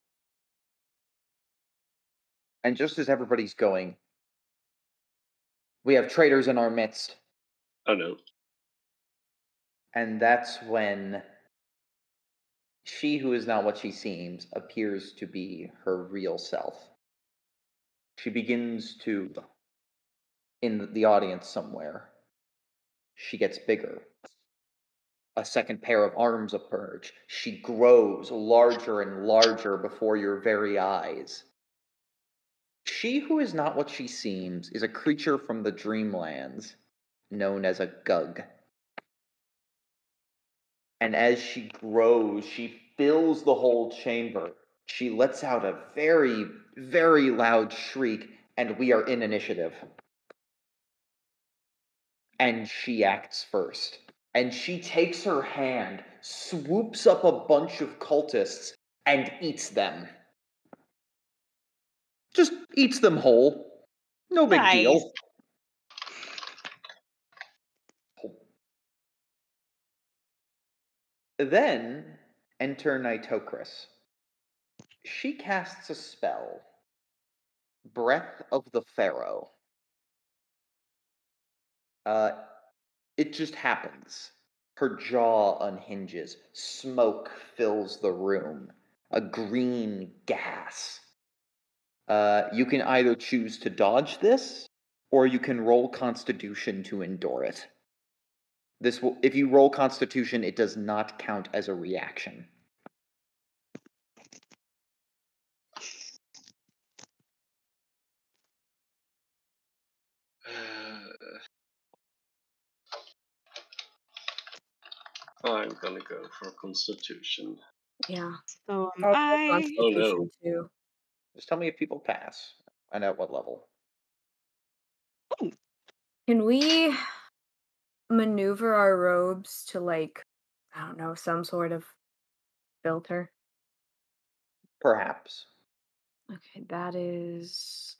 And just as everybody's going, we have traitors in our midst. oh no. And that's when she who is not what she seems appears to be her real self. She begins to, in the audience somewhere, she gets bigger. A second pair of arms emerge. She grows larger and larger before your very eyes. She who is not what she seems is a creature from the dreamlands known as a Gug. And as she grows, she fills the whole chamber. She lets out a very, very loud shriek, and we are in initiative. And she acts first. And she takes her hand, swoops up a bunch of cultists, and eats them. Just eats them whole. No big Nice. deal. Then enter Nitocris. She casts a spell Breath of the Pharaoh. Uh, it just happens. Her jaw unhinges. Smoke fills the room. A green gas. Uh, you can either choose to dodge this, or you can roll Constitution to endure it. This will, if you roll Constitution, it does not count as a reaction. I'm gonna go for Constitution. Yeah. So am I'll go I. Oh, no. Constitution, too. Just tell me if people pass and at what level. Can we maneuver our robes to like I don't know, some sort of filter? Perhaps. Okay, that is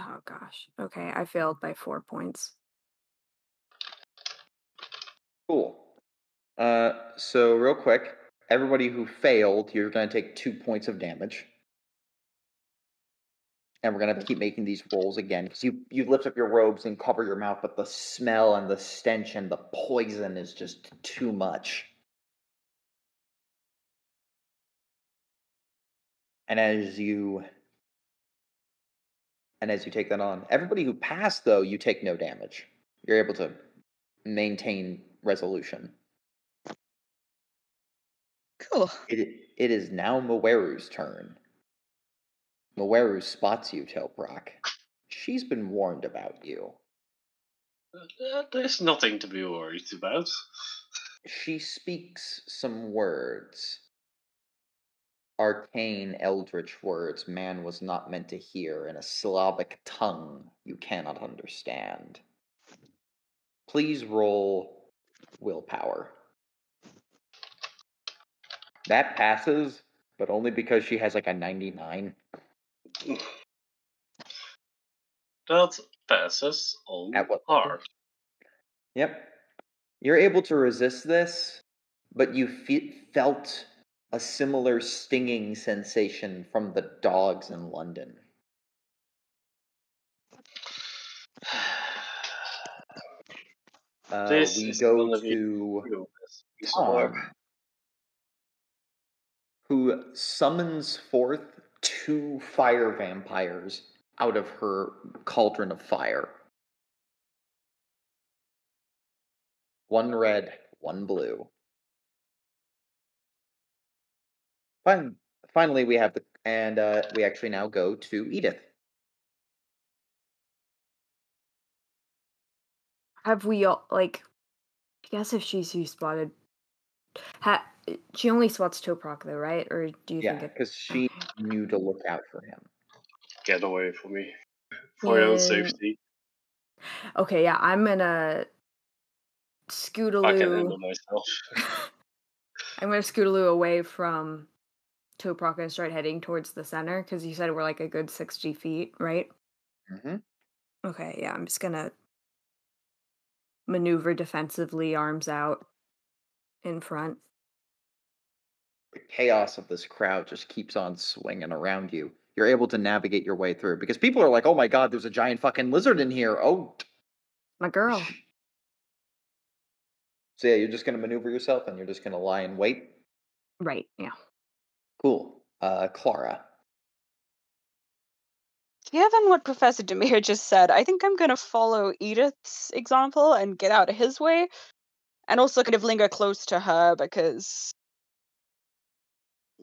Oh gosh. Okay, I failed by 4 points. Cool. Uh, so real quick, everybody who failed, you're going to take two points of damage, and we're going to keep making these rolls again because you you lift up your robes and cover your mouth, but the smell and the stench and the poison is just too much. And as you and as you take that on, everybody who passed though, you take no damage. You're able to maintain resolution. Cool. It it is now Moeru's turn. Moeru spots you, Toprak. She's been warned about you. Uh, there's nothing to be worried about. She speaks some words. Arcane eldritch words man was not meant to hear in a Slavic tongue you cannot understand. Please roll willpower. That passes, but only because she has like a 99. That passes on At what hard. Yep. You're able to resist this, but you fe- felt a similar stinging sensation from the dogs in London. Uh, This we go to Tom, who summons forth two fire vampires out of her cauldron of fire. One red, one blue. Fine. Finally, we have the and uh, we actually now go to Edith. Have we all like? I guess if she's you spotted, ha, she only spots Toprak though, right? Or do you Yeah, think it? because she [sighs] knew to look out for him. Get away from me. For your own safety. Okay, yeah, I'm gonna I can scootaloo. handle myself. [laughs] I'm gonna scootaloo away from Toprak and start heading towards the center because you said we're like a good sixty feet, right? hmm Okay, yeah, I'm just gonna maneuver defensively, arms out in front. The chaos of this crowd just keeps on swinging around you. You're able to navigate your way through because people are like, "Oh my god, there's a giant fucking lizard in here!" Oh, My girl. so yeah, you're just gonna maneuver yourself and you're just gonna lie in wait. Right, yeah. Cool. Uh, Clara. Given what Professor Demir [laughs] just said, I think I'm going to follow Edith's example and get out of his way, and also kind of linger close to her because,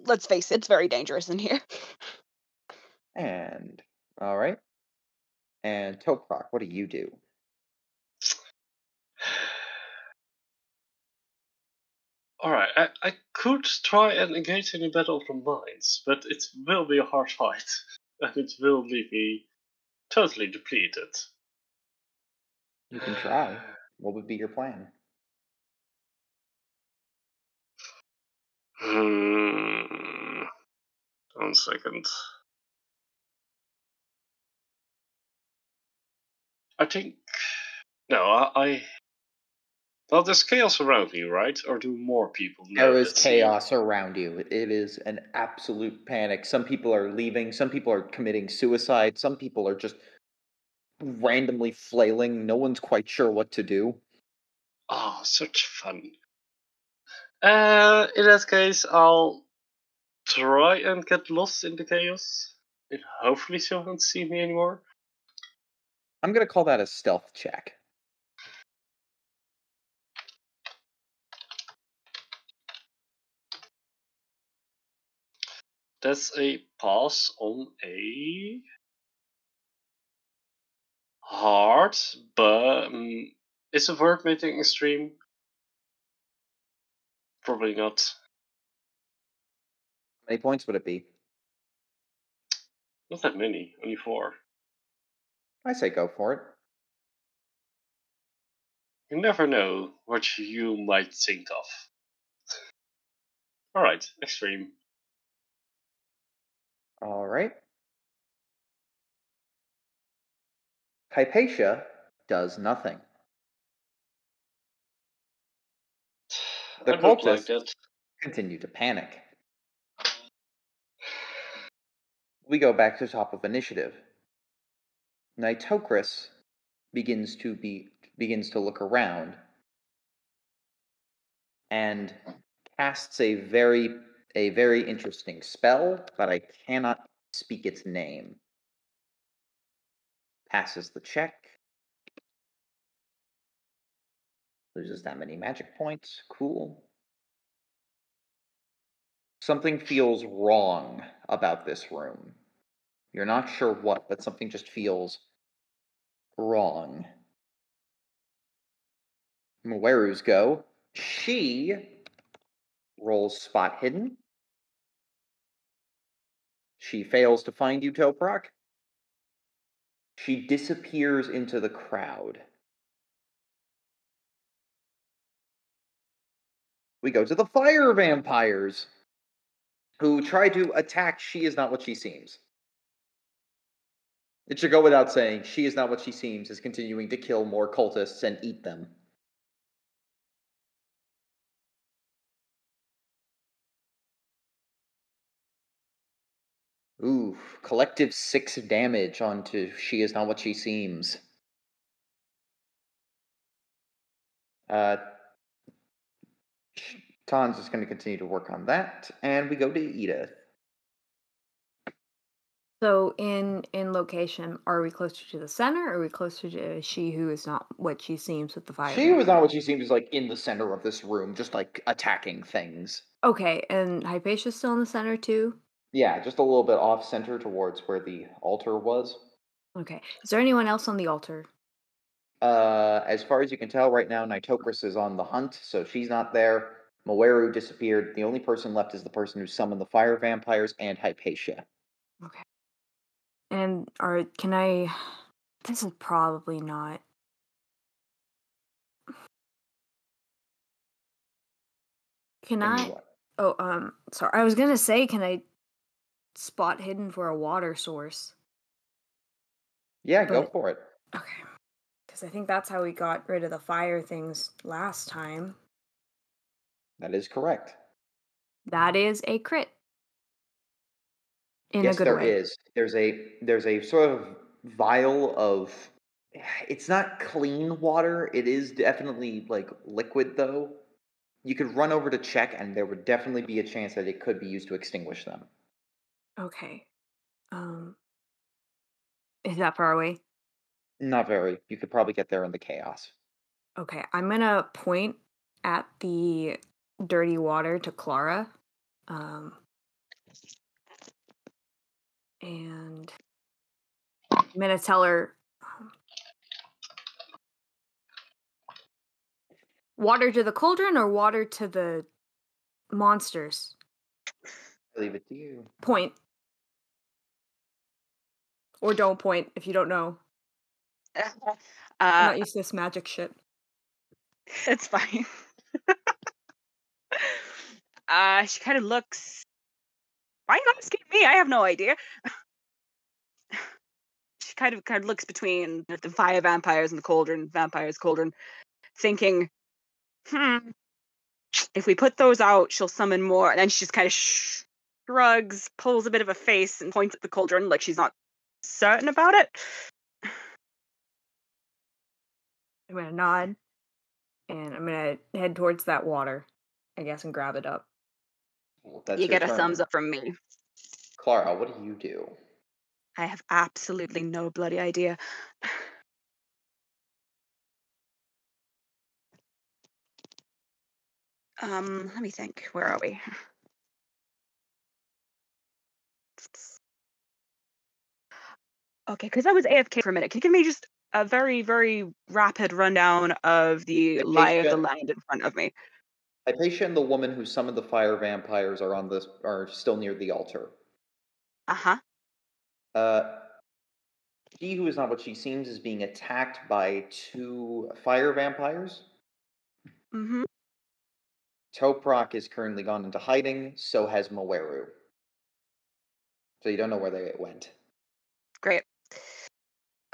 let's face it, it's very dangerous in here. [laughs] And all right. And Toprak, what do you do? Alright, I, I could try and engage in a battle of the minds, but it will be a hard fight. [laughs] And it will leave me totally depleted. You can try. [sighs] What would be your plan? Hmm. One second. I think. No, I. I well, there's chaos around me, right? Or do more people know? There is chaos around you. It is an absolute panic. Some people are leaving. Some people are committing suicide. Some people are just randomly flailing. No one's quite sure what to do. Oh, such fun. Uh, in that case, I'll try and get lost in the chaos. And hopefully, she won't see me anymore. I'm gonna call that a stealth check. That's a pass on a hard, but um, is it worth making a stream? Probably not. How many points would it be? Not that many, only four. I say go for it. You never know what you might think of. Alright, extreme. All right. Hypatia does nothing. [sighs] The I don't like cultists continue to panic. We go back to top of initiative. Nitocris begins to be begins to look around and casts a very a very interesting spell, but I cannot speak its name. Passes the check. Loses that many magic points. Cool. Something feels wrong about this room. You're not sure what, but something just feels wrong. Mweru's go. She rolls spot hidden. She fails to find you, Toprak. She disappears into the crowd. We go to the fire vampires, who try to attack She is not what she seems. It should go without saying, She is not what she seems is continuing to kill more cultists and eat them. Ooh, collective six damage onto She is not what she seems. Uh, Ton's just going to continue to work on that, and we go to Edith. So in in location, are we closer to the center? Or are we closer to she who is not what she seems with the fire? She was not what she seems is like in the center of this room, just like attacking things. Okay, and Hypatia's still in the center too? Yeah, just a little bit off center towards where the altar was. Okay. Is there anyone else on the altar? Uh, as far as you can tell, right now, Nitocris is on the hunt, so she's not there. Moeru disappeared. The only person left is the person who summoned the fire vampires and Hypatia. Okay. And are can I [sighs] this is probably not [sighs] Can I what? Oh, um sorry. I was to say can I spot hidden for a water source? Yeah, go for it. Okay. Cuz I think that's how we got rid of the fire things last time. That is correct. That is a crit. In yes, a good there way. is. There's a there's a sort of vial of. [sighs] It's not clean water. It is definitely like liquid, though. You could run over to check, and there would definitely be a chance that it could be used to extinguish them. Okay. Um Is that far away? Not very. You could probably get there in the chaos. Okay, I'm gonna point at the dirty water to Clara. Um, and I'm gonna tell her um, water to the cauldron or water to the monsters. I leave it to you. Point. Or don't point if you don't know. [laughs] I'm uh, not used to this magic shit. [laughs] it's fine. [laughs] uh, she kind of looks. Why are you asking me? I have no idea. she kind of kind of looks between the fire vampires and the cauldron, vampires cauldron, thinking, hmm, if we put those out, she'll summon more. And then she just kind of shrugs, pulls a bit of a face, and points at the cauldron like she's not certain about it. I'm gonna nod and I'm gonna head towards that water, I guess, and grab it up. Well, that's you your get a thumbs up from me. Clara, what do you do? I have absolutely no bloody idea. [sighs] Um, let me think. Where are we? Okay, because I was AFK for a minute. Can you give me just a very, very rapid rundown of the lie of the land in front of me? Hypatia and the woman who summoned the fire vampires are on this are still near the altar. Uh huh. Uh, she who is not what she seems is being attacked by two fire vampires. Mm-hmm. Toprak is currently gone into hiding, so has Moeru. So you don't know where they went. Great.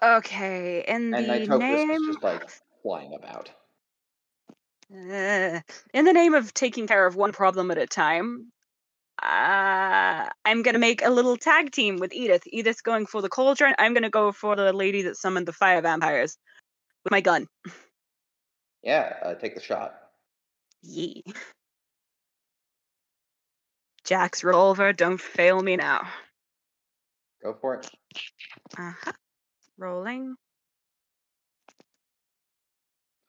Okay, in And the name is just like flying about. Uh, in the name of taking care of one problem at a time, uh, I'm gonna make a little tag team with Edith. Edith's going for the cauldron. I'm gonna go for the lady that summoned the fire vampires with my gun. Yeah, uh, take the shot. Yee. Jack's revolver, don't fail me now. Go for it. Uh huh. Rolling.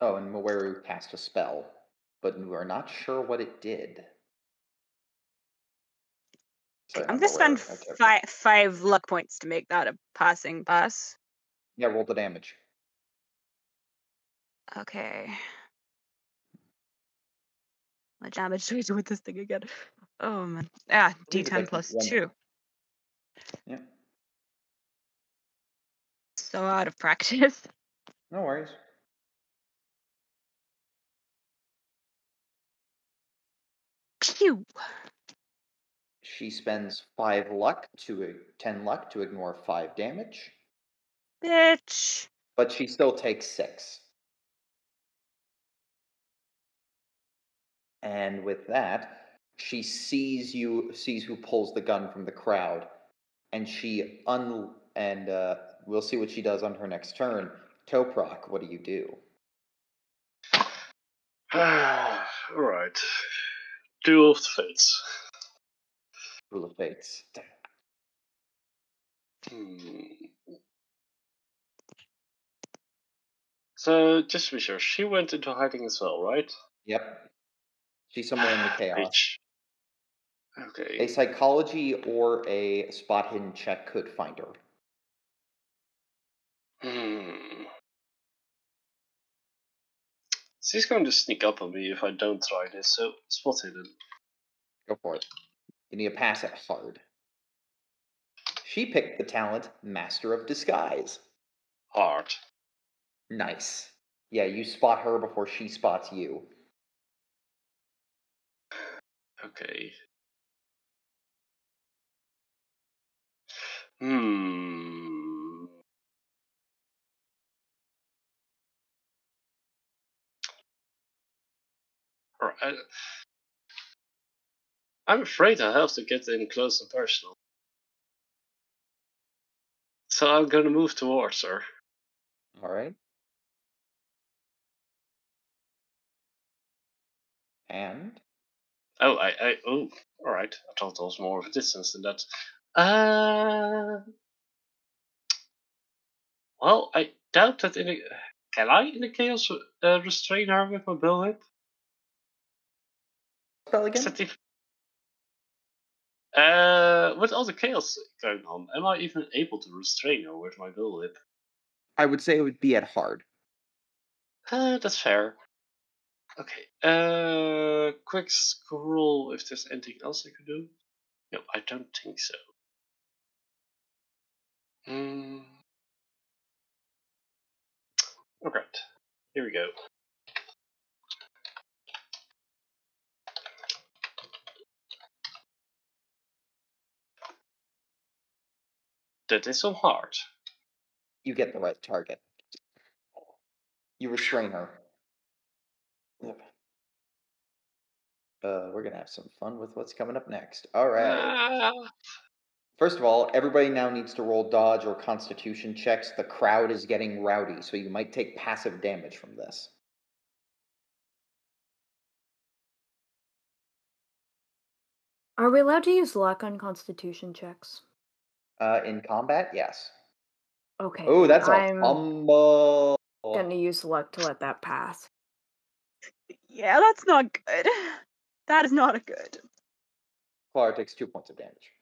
Oh, and Moeru cast a spell, but we are not sure what it did. Sorry, I'm gonna spend Moeru, okay, okay. five five luck points to make that a passing pass. Yeah, roll the damage. Okay. What damage do I do with this thing again? Oh man. Ah, D10 like plus two. Yeah, So out of practice. [laughs] no worries. Pew. She spends five luck to ten luck to ignore five damage, Bitch. but she still takes six. And with that, she sees you, sees who pulls the gun from the crowd, and she un and uh, we'll see what she does on her next turn. Toprak, what do you do? [sighs] Alright. Duel of the Fates. Rule of Fates. Hmm. So, just to be sure, she went into hiding as well, right? Yep. She's somewhere in the chaos. Bitch. Okay. A psychology or a spot hidden check could find her. Hmm. She's going to sneak up on me if I don't try this, so spot hidden. Go for it. You need to pass it hard. She picked the talent Master of Disguise. Hard. Nice. Yeah, you spot her before she spots you. Okay. Hmm. I'm afraid I have to get in close and personal. So I'm gonna move towards her. All right. And Oh, I, I, oh, alright. I thought there was more of a distance than that. Uh, well, I doubt that in a, can I in a chaos uh, restrain her with my bullwhip? Spell again. uh, with all the chaos going on, am I even able to restrain her with my bill whip? I would say it would be at hard. Uh, that's fair. Okay. Uh, quick scroll if there's anything else I could do. No, I don't think so. Hmm. Alright. Here we go. That is so hard. You get the right target. You restrain her. Yep. Uh, we're gonna have some fun with what's coming up next. All right. Ah. First of all, everybody now needs to roll dodge or constitution checks. The crowd is getting rowdy, so you might take passive damage from this. Are we allowed to use luck on constitution checks? Uh, in combat, yes. Okay. Oh, then that's a I'm fumble. gonna use luck to let that pass. Yeah, that's not good. That is not a good. Clara takes two points of damage.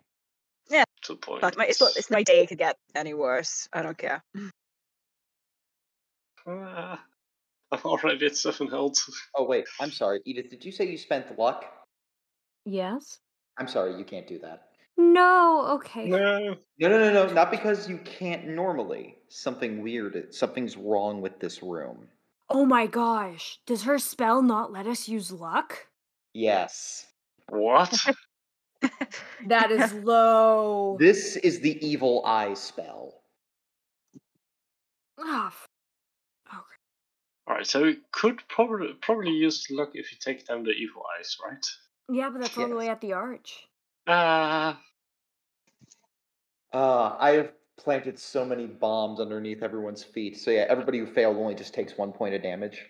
Yeah. Two points. But my, it's, not- it's my day could get any worse. I don't care. [laughs] Ah, I'm already at seven health. [laughs] Oh wait, I'm sorry, Edith. Did you say you spent luck? Yes. I'm sorry, you can't do that. No. Okay. No. No, no, no, no. Not because you can't normally. Something weird. Something's wrong with this room. Oh my gosh. Does her spell not let us use luck? Yes. What? [laughs] That is [laughs] low. This is the evil eye spell. Ah, f- Alright, so we could probably probably use luck if you take down the evil eyes, right? yeah, but that's all the way at the arch. Ah, Uh, I have planted so many bombs underneath everyone's feet. So yeah, everybody who failed only just takes one point of damage.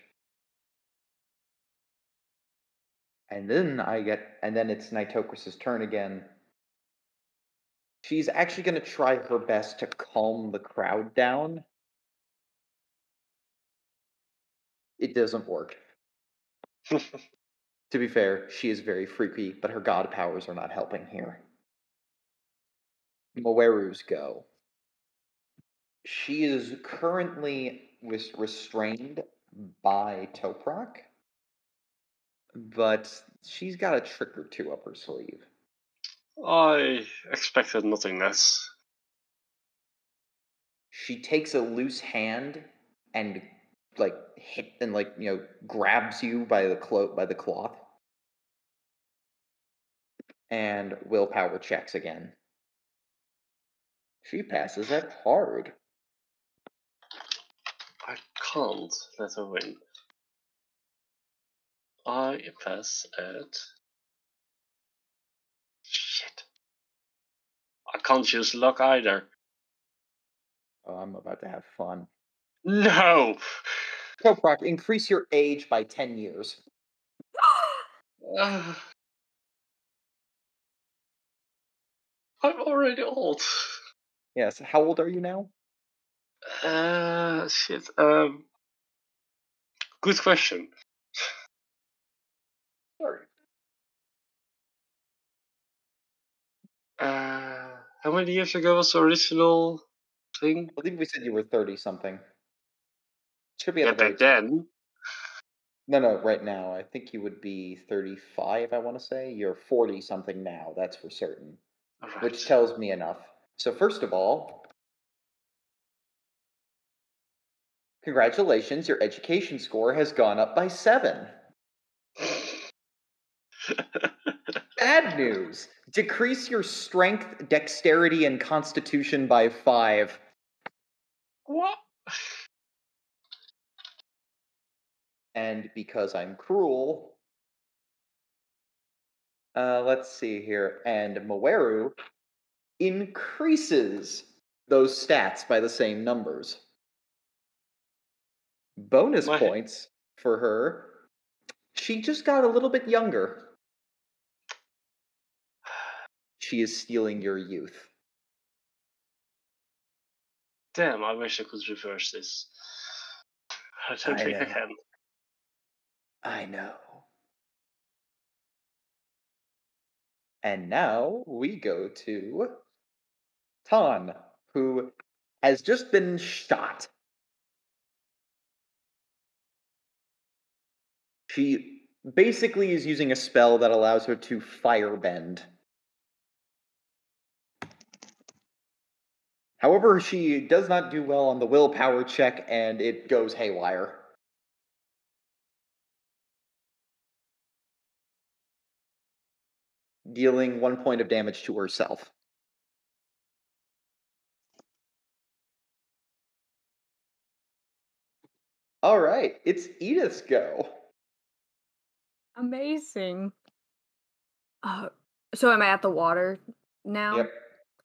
And then I get, and then it's Nitocris's turn again. She's actually going to try her best to calm the crowd down. It doesn't work. [laughs] To be fair, she is very freaky, but her god powers are not helping here. Moeru's go. She is currently res- restrained by Toprak, but she's got a trick or two up her sleeve. I expected nothing less. She takes a loose hand and like hit and like you know grabs you by the clo- by the cloth, and willpower checks again. She passes it hard. I can't let her win. I pass at. Shit. I can't use luck either. Oh, I'm about to have fun. No! Toprak, increase your age by 10 years. [sighs] Ah. I'm already old. Yes, how old are you now? Uh, shit. Um, good question. Sorry. Uh, how many years ago was the original thing? I believe we said you were 30 something. Should be Yeah, back then. No, no, right now. I think you would be 35, I want to say. You're 40 something now, that's for certain. Alright. Which tells me enough. So, first of all, congratulations, your education score has gone up by seven. [laughs] Bad news decrease your strength, dexterity, and constitution by five. what? And because I'm cruel, uh, let's see here. And Moeru increases those stats by the same numbers. Bonus points for her. She just got a little bit younger. She is stealing your youth. Damn, I wish I could reverse this. [sighs] I don't I think I can. I know. And now we go to Tan, who has just been shot. She basically is using a spell that allows her to firebend. However, she does not do well on the willpower check and it goes haywire. Dealing one point of damage to herself. All right, it's Edith's go. Amazing. Uh, so am I at the water now? Yep.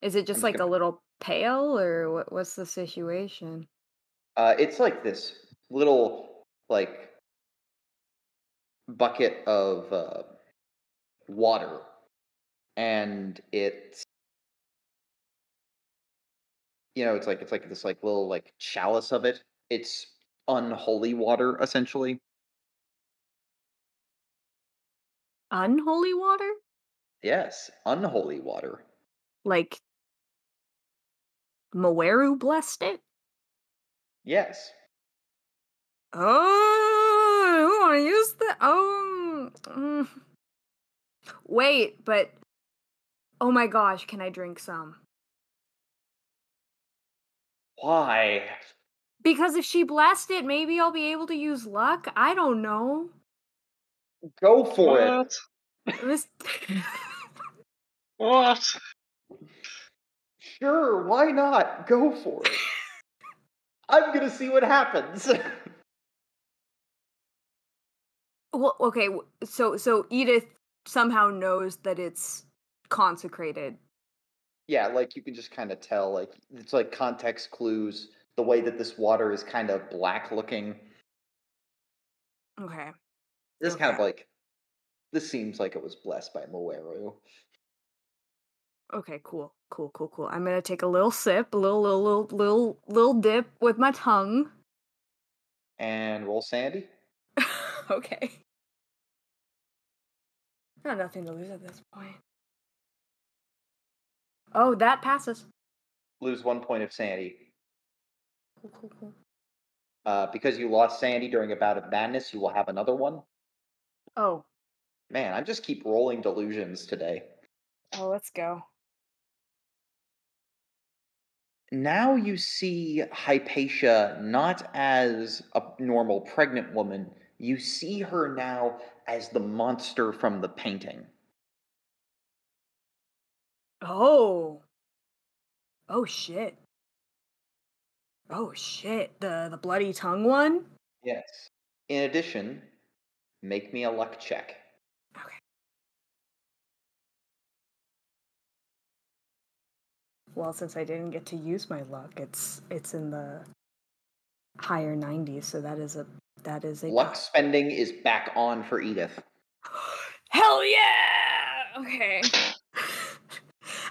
Is it just I'm like gonna- a little pail, or what, what's the situation? Uh, it's like this little like bucket of uh, water, and it's you know it's like it's like this like little like chalice of it. It's unholy water essentially. Unholy water? Yes, unholy water. Like Moeru blessed it? Yes. Oh, I want to use the. Oh. mm. Wait, but. Oh my gosh, can I drink some? Why? Because if she blessed it, maybe I'll be able to use luck. I don't know. Go for it. what? This. [laughs] What? Sure, why not? Go for it. I'm gonna see what happens. well, okay, so so Edith somehow knows that it's consecrated. yeah, like you can just kind of tell, like it's like context clues. The way that this water is kind of black looking. Okay. This kind of like this seems like it was blessed by Moeru. Okay, cool, cool, cool, cool. I'm gonna take a little sip, a little, little, little, little, little dip with my tongue. And roll Sandy. [laughs] okay. Got nothing to lose at this point. Oh, that passes. Lose one point of sanity. Cool, cool, cool. Uh, because you lost sanity during a bout of madness, you will have another one. Oh, Man, I just keep rolling delusions today. oh, let's go. now you see Hypatia not as a normal pregnant woman. You see her now as the monster from the painting. Oh. Oh shit. Oh shit. The the bloody tongue one? Yes. In addition, make me a luck check. Okay. Well, since I didn't get to use my luck, it's it's in the higher 90s, so that is a that is a Luck spending is back on for Edith. [gasps] Hell yeah! Okay.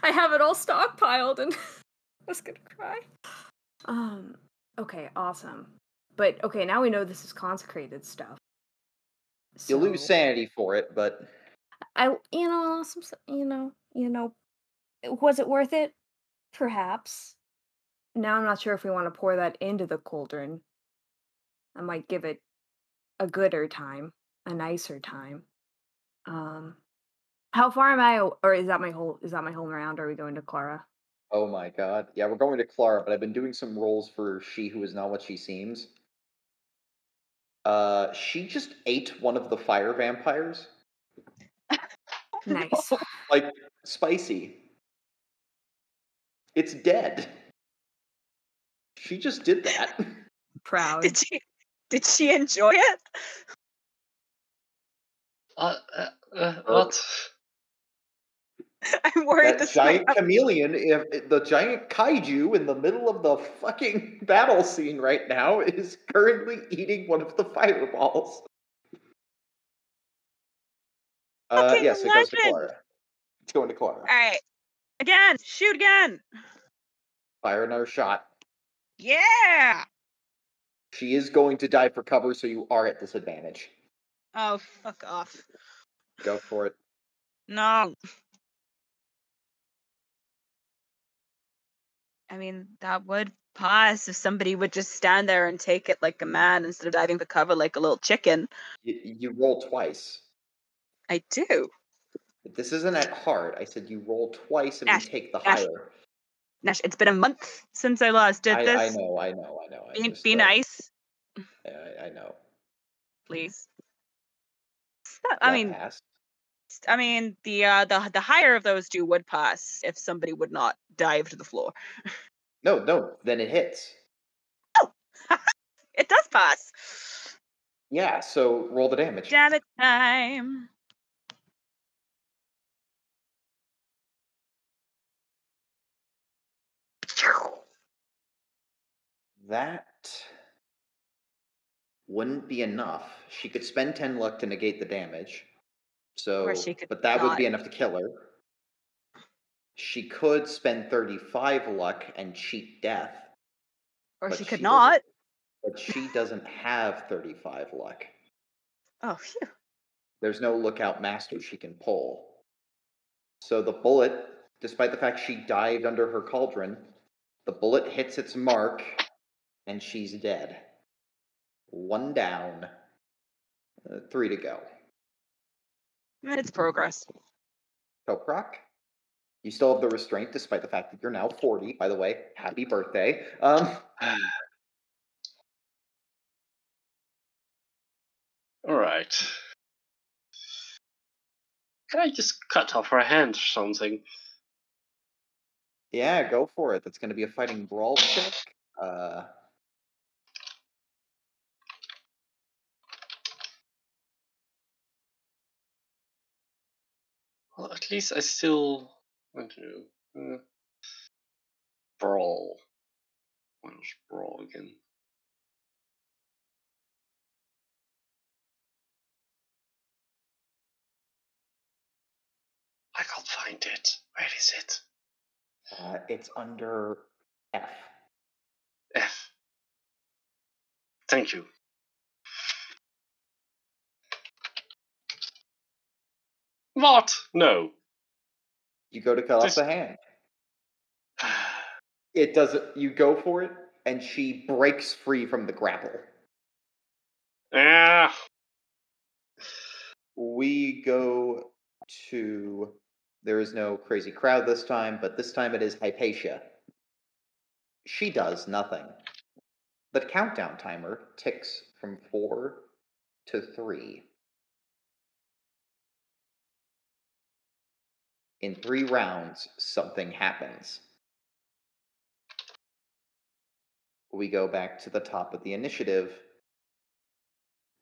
I have it all stockpiled and [laughs] I was gonna cry. Um, okay, awesome. But okay, now we know this is consecrated stuff. You lose sanity for it, but I you know some you know you know Was it worth it? Perhaps. Now I'm not sure if we want to pour that into the cauldron. I might give it a gooder time, a nicer time. Um, how far am I? Or is that my whole? Is that my whole round? Are we going to Clara? Oh my god. Yeah, we're going to Clara, but I've been doing some roles for she who is not what she seems. Uh, she just ate one of the fire vampires. [laughs] Nice. [laughs] Like, spicy. It's dead. She just did that. [laughs] Proud. Did she? Did she enjoy it? Uh, uh, uh, what? [laughs] I'm worried that giant might chameleon, if the giant kaiju in the middle of the fucking [laughs] battle scene right now is currently eating one of the fireballs. Uh, yes, it goes to. Clara. It's going to Clara. All right, again, shoot again. Fire another shot. Yeah. She is going to dive for cover, so you are at disadvantage. Oh, fuck off. Go for it. No. I mean, that would pass if somebody would just stand there and take it like a man instead of diving for cover like a little chicken. You, you roll twice. I do. This isn't at heart. I said you roll twice and Ash, we take the Ash, higher. Nash, it's been a month since I last did I, this. I know, I know, I know. I Be, just, be uh, nice, I, I know. please. I mean, passed. I mean, the uh, the the higher of those two would pass if somebody would not dive to the floor. No, no, then it hits. Oh, [laughs] It does pass. Yeah, so roll the damage. Damn it, time. That wouldn't be enough. She could spend 10 luck to negate the damage. So, she could but that would be enough to kill her. She could spend 35 luck and cheat death, Or she she could doesn't- not. but she doesn't have 35 luck. Oh, phew. There's no lookout master she can pull. So the bullet, despite the fact she dived under her cauldron, the bullet hits its mark and she's dead. One down, uh, three to go. It's progress. Toprak, you still have the restraint despite the fact that you're now 40. By the way, happy birthday. Um, Alright. Can I just cut off her hand or something? yeah, go for it. That's going to be a fighting brawl check. Uh, Well, at least I still want to uh, brawl. Where's brawl again? I can't find it. Where is it? uh, it's under F. F. Thank you. What? No. You go to cut off Just- the hand. [sighs] It doesn't. You go for it, and she breaks free from the grapple. Ah. We go to. There is no crazy crowd this time, but this time it is Hypatia. She does nothing. The countdown timer ticks from four to three. In three rounds, something happens. We go back to the top of the initiative.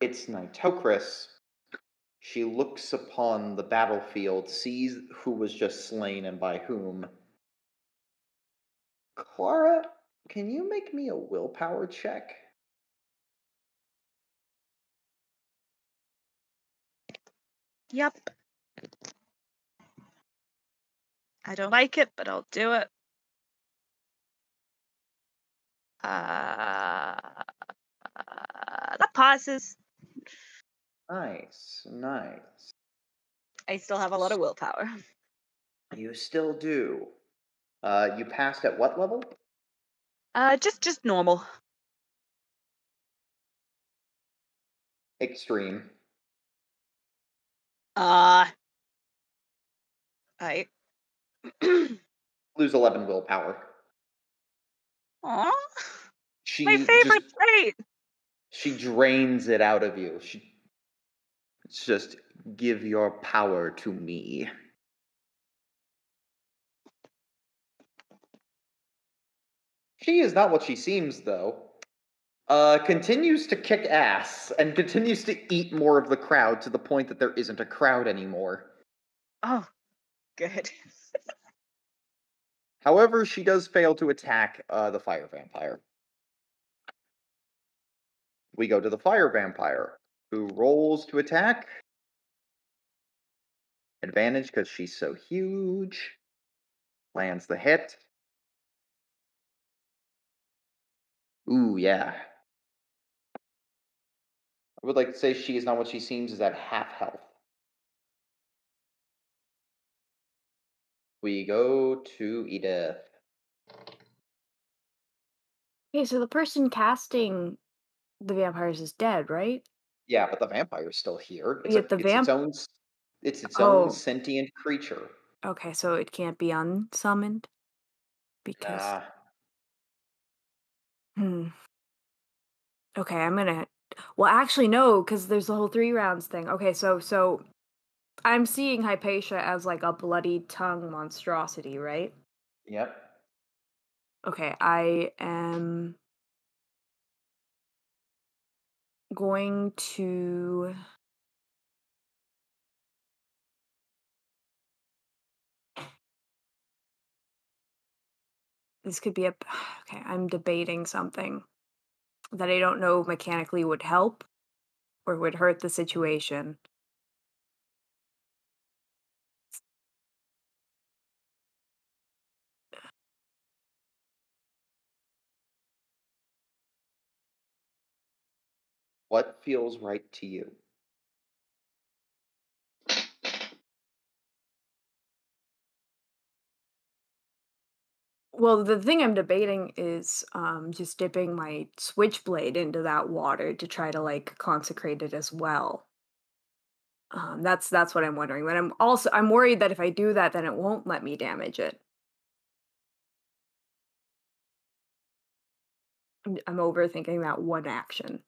It's Nitocris. She looks upon the battlefield, sees who was just slain and by whom. Clara, can you make me a willpower check? Yep. I don't like it, but I'll do it. Uh, that passes. Nice, nice. I still have a lot of willpower. [laughs] You still do. Uh, you passed at what level? Uh, just just normal. Extreme. Uh, I. [clears throat] Lose 11 willpower. Aw, She my favorite just- trait. she drains it out of you. She it's just give your power to me. She is not what she seems, though. Uh, continues to kick ass and continues to eat more of the crowd to the point that there isn't a crowd anymore. Oh, good. [laughs] However, she does fail to attack uh, the fire vampire. We go to the fire vampire, who rolls to attack. Advantage because she's so huge. Lands the hit. Ooh, yeah. I would like to say she is not what she seems, is at half health. We go to Edith. Okay, so the person casting the vampires is dead, right? Yeah, but the vampire's still here. It's, a, the it's vamp- its own. s- It's its Oh. own sentient creature. Okay, so it can't be unsummoned because Nah. hmm. Okay, I'm gonna. Well, actually, no, because there's the whole three rounds thing. Okay, so so I'm seeing Hypatia as like a bloody tongue monstrosity, right? Yep. Okay, I am going to. This could be a. [sighs] Okay, I'm debating something that I don't know mechanically would help or would hurt the situation. What feels right to you? Well, the thing I'm debating is um, just dipping my switchblade into that water to try to like consecrate it as well. Um, that's that's what I'm wondering. But I'm also I'm worried that if I do that, then it won't let me damage it. I'm- overthinking that one action.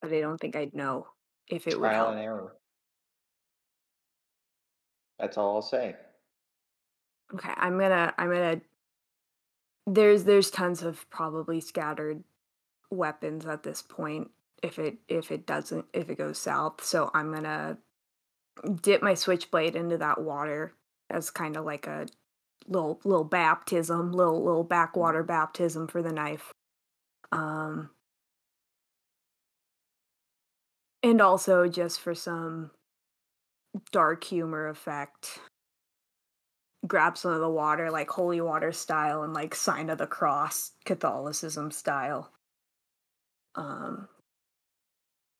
But I don't think I'd know if it would Trial help. and error. That's all I'll say. Okay, I'm gonna I'm gonna there's there's tons of probably scattered weapons at this point if it if it doesn't if it goes south. So I'm gonna dip my switchblade into that water as kind of like a little little baptism, little little backwater baptism for the knife. Um and also just for some dark humor effect grab some of the water like holy water style and like sign of the cross catholicism style um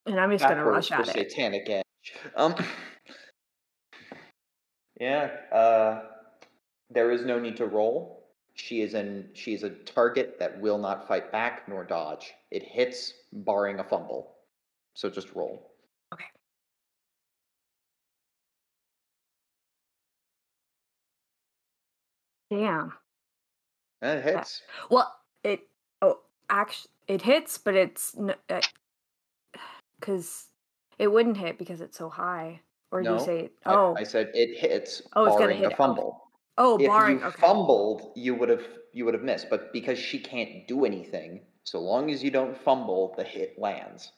and i'm just gonna rush at it satanic edge. Um. Yeah. Uh. There is no need to roll. She is an she is a target that will not fight back nor dodge. It hits, barring a fumble. So just roll. Okay. Damn And it hits. well it oh actually it hits but it's because uh, it wouldn't hit because it's so high or no. you say oh I, said it hits, Oh, it's gonna hit a. Fumble. oh if barring you okay fumbled, you would have you would have missed. But because she can't do anything, so long as you don't fumble, the hit lands.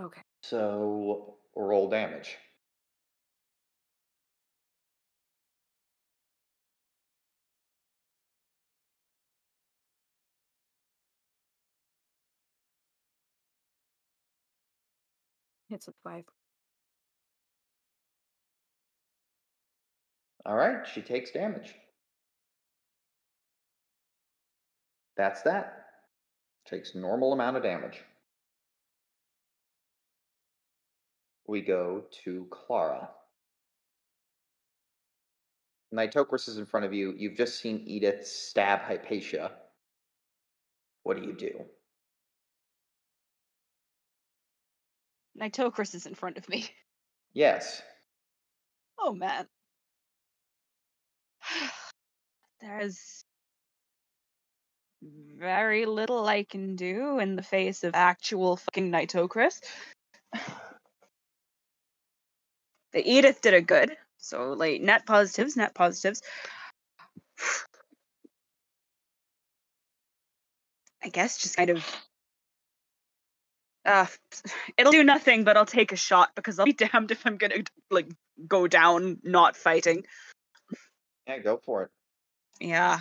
Okay So roll damage. hits with five All right, she takes damage. That's that. Takes normal amount of damage. We go to Clara. Nitocris is in front of you. You've just seen Edith stab Hypatia. What do you do? Nitocris is in front of me. [laughs] Yes. Oh man. [sighs] There's very little I can do in the face of actual fucking Nitocris. [sighs] [laughs] The Edith did a good. So like net positives, net positives. I guess just kind of uh [sighs] it'll do nothing but I'll take a shot because I'll be [laughs] damned if I'm gonna like go down not fighting. Yeah, go for it. Yeah.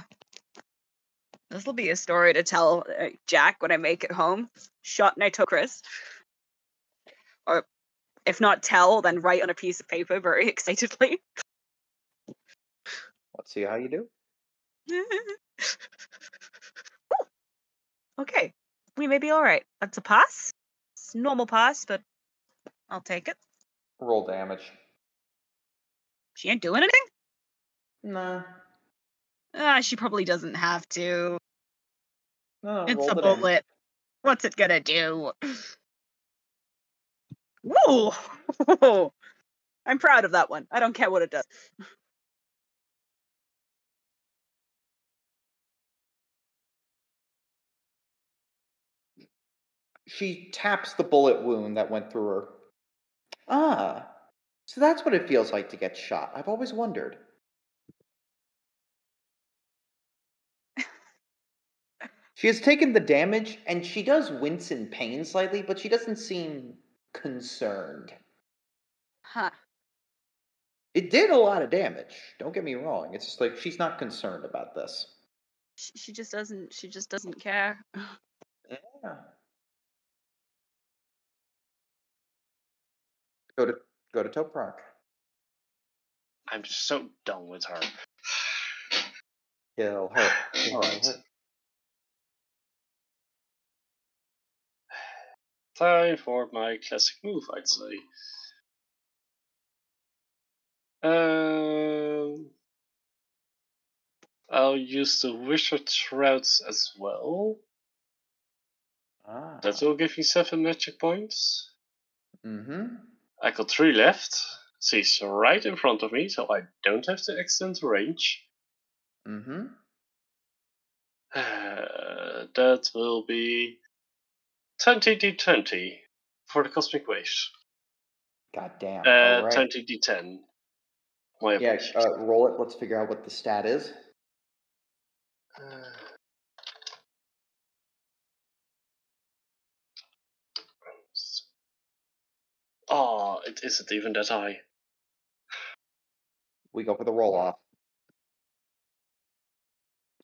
This will be a story to tell uh, Jack when I make it home. Shot Nitocris. Or if not tell, then write on a piece of paper very [laughs] excitedly. Let's see how you do. [laughs] okay. We may be alright. That's a pass. It's a normal pass, but I'll take it. Roll damage. She ain't doing anything? Nah. Ah, she probably doesn't have to. No, It's a the damage. bullet. What's it gonna do? Woo! [laughs] I'm proud of that one. I don't care what it does. She taps the bullet wound that went through her. Ah, so that's what it feels like to get shot. I've always wondered. She has taken the damage, and she does wince in pain slightly, but she doesn't seem concerned. Huh. It did a lot of damage. Don't get me wrong. It's just like she's not concerned about this. She, she just doesn't. She just doesn't care. [laughs] Yeah. Go to go to Toprak. I'm just so done with her. Kill her. Kill her. Time for my classic move, I'd say. Um, I'll use the Wizard Shrouds as well. Ah. That will give me seven magic points. Mm-hmm. I got three left. She's right in front of me, so I don't have to extend the range. Mm-hmm. Uh, [sighs] that will be 20d20 for the Cosmic Waves. God damn. Uh, right. 20d10. My Yeah, uh, roll it. Let's figure out what the stat is. Uh, Oh, it isn't even that high. We go for the roll off.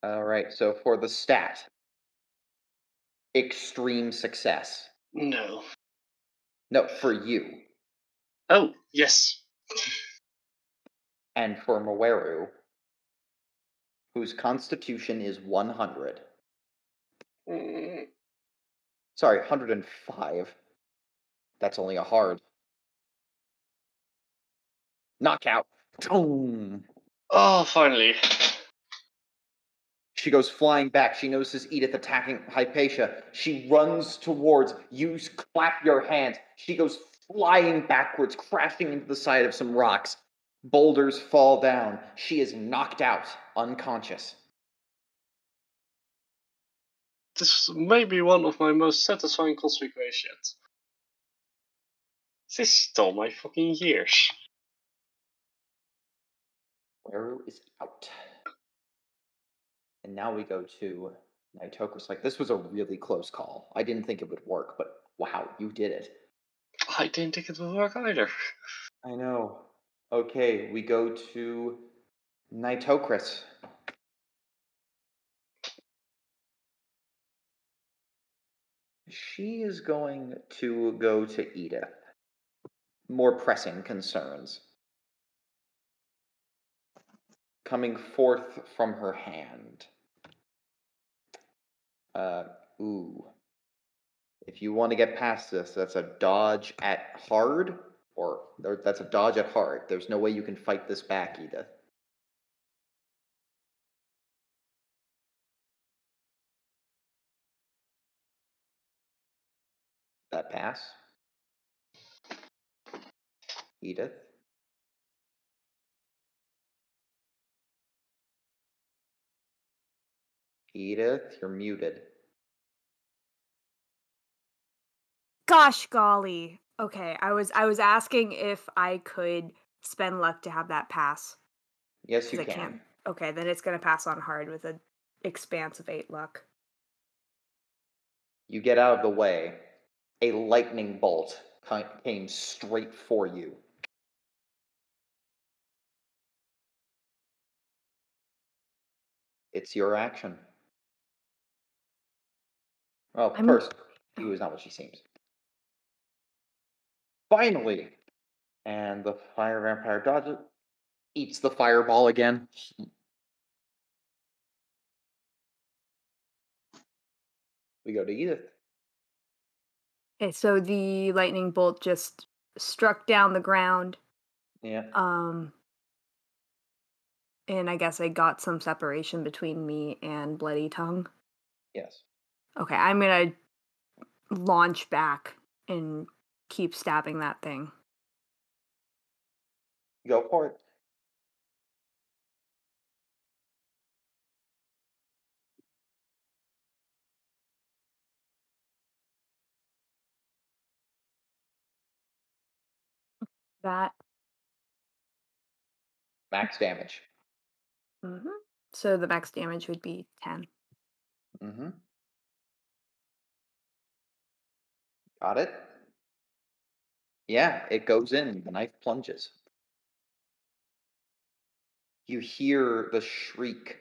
All right. So for the stat, extreme success. No. No, for you. Oh, yes. And for Moeru, whose constitution is 100. Mm, Sorry, 105. That's only a hard. Knockout. Boom. Oh, finally. She goes flying back. She notices Edith attacking Hypatia. She runs towards. You clap your hands. She goes flying backwards, crashing into the side of some rocks. Boulders fall down. She is knocked out, unconscious. This may be one of my most satisfying waves yet. This stole my fucking years. Weru is out. And now we go to Nitocris. Like, this was a really close call. I didn't think it would work, but wow, you did it. I didn't think it would work either. I know. Okay, we go to Nitocris. She is going to go to Edith. More pressing concerns. Coming forth from her hand. Uh, ooh. If you want to get past this, that's a dodge at hard Or there- that's a dodge at heart. There's no way you can fight this back, Edith. That pass? Edith? Edith, you're muted. Gosh golly. Okay, I was I was asking if I could spend luck to have that pass. Yes, you can. can't. Okay, then it's gonna pass on hard with an expanse of eight luck. You get out of the way. A lightning bolt came straight for you. It's your action. Well, I'm- first, you is not what she seems. Finally! And the fire vampire dodges, eats the fireball again. We go to Edith. Okay, so the lightning bolt just struck down the ground. Yeah. Um and I guess I got some separation between me and Bloody Tongue. Yes. Okay, I'm gonna launch back and keep stabbing that thing. Go for it. That. Max damage. hmm So the max damage would be 10. Mm-hmm. Got it? Yeah, it goes in. The knife plunges. You hear the shriek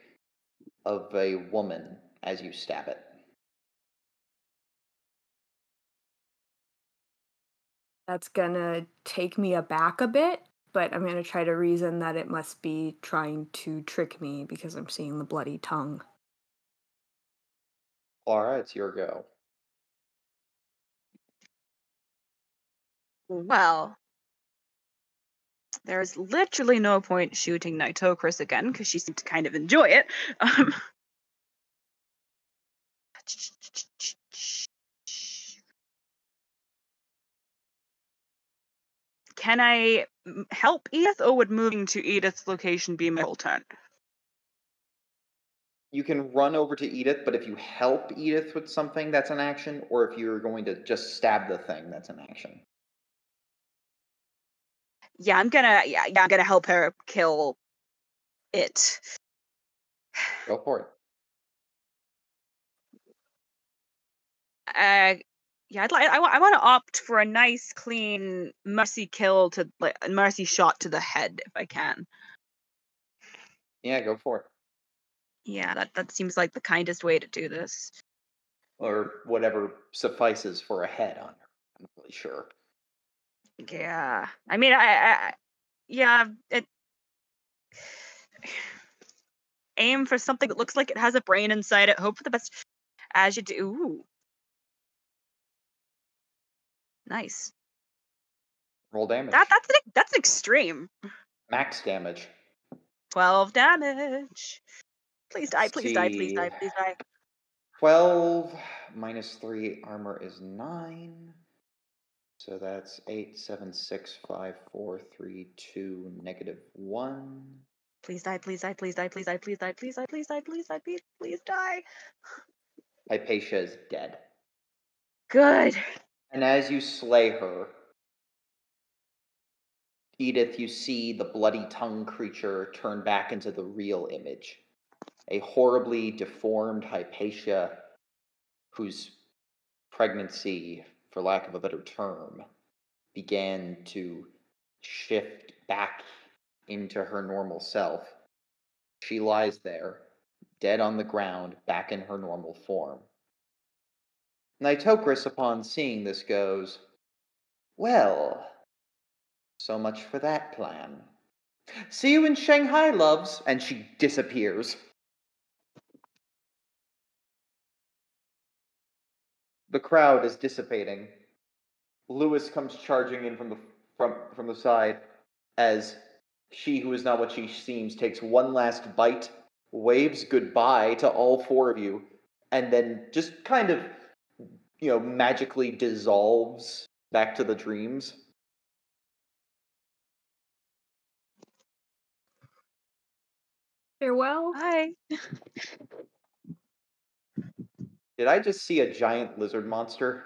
of a woman as you stab it. That's gonna take me aback a bit, but I'm gonna try to reason that it must be trying to trick me because I'm seeing the bloody tongue. Laura, it's your go. Well, there's literally no point shooting Nitocris again because she seemed to kind of enjoy it. Um, [laughs] can I help Edith, or would moving to Edith's location be my whole turn? You can run over to Edith, but if you help Edith with something, that's an action, or if you're going to just stab the thing, that's an action. Yeah, I'm gonna. Yeah, yeah, I'm gonna help her kill it. Go for it. Uh, yeah, I'd like. I, I want to opt for a nice, clean mercy kill to like a mercy shot to the head if I can. Yeah, go for it. Yeah, that that seems like the kindest way to do this. Or whatever suffices for a head on her. I'm not really sure. Yeah, I mean, I, I yeah, it. Aim for something that looks like it has a brain inside it. Hope for the best as you do. Ooh. Nice. Roll damage. That that's an, that's extreme. Max damage. Twelve damage. Please die. Please die. Please die. Please die. 12 minus 3 armor is 9. So that's 8, 7, 6, 5, 4, 3, 2, negative 1. Please die. Please die. Please die. Please die. Please die. Please die. Please die. Please die. Please please die. Hypatia is dead. Good. And as you slay her, Edith, you see the bloody tongue creature turn back into the real image. A horribly deformed Hypatia whose pregnancy, for lack of a better term, began to shift back into her normal self. She lies there, dead on the ground, back in her normal form. Nitocris, upon seeing this, goes, Well, so much for that plan. See you in Shanghai, loves, and she disappears. The crowd is dissipating. Lewis comes charging in from the from from the side as she who is not what she seems takes one last bite, waves goodbye to all four of you, and then just kind of you know magically dissolves back to the dreams. Farewell. Hi. [laughs] Did I just see a giant lizard monster?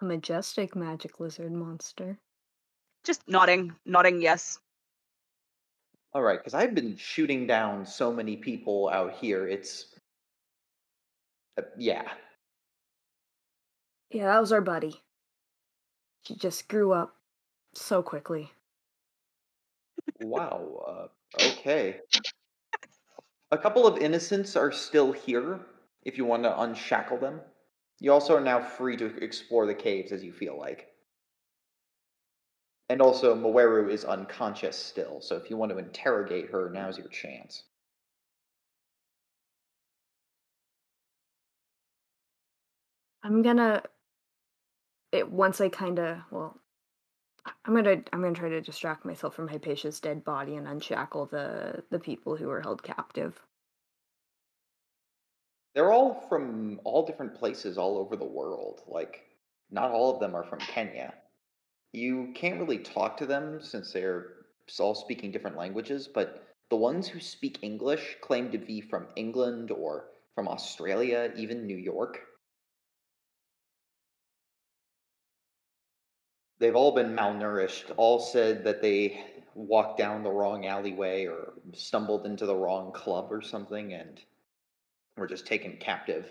A majestic magic lizard monster. Just nodding, nodding. Yes. All right, because I've been shooting down so many people out here. It's uh, yeah. Yeah, that was our buddy. She just grew up so quickly. Wow. Uh, okay. A couple of innocents are still here. If you want to unshackle them, you also are now free to explore the caves as you feel like. And also, Moeru is unconscious still, so if you want to interrogate her, now's your chance. I'm gonna it once I kind of well I'm gonna I'm gonna try to distract myself from Hypatia's dead body and unshackle the the people who were held captive. They're all from all different places all over the world. Like, not all of them are from Kenya. You can't really talk to them since they're all speaking different languages, but the ones who speak English claim to be from England or from Australia, even New York. They've all been malnourished, all said that they walked down the wrong alleyway or stumbled into the wrong club or something and were just taken captive.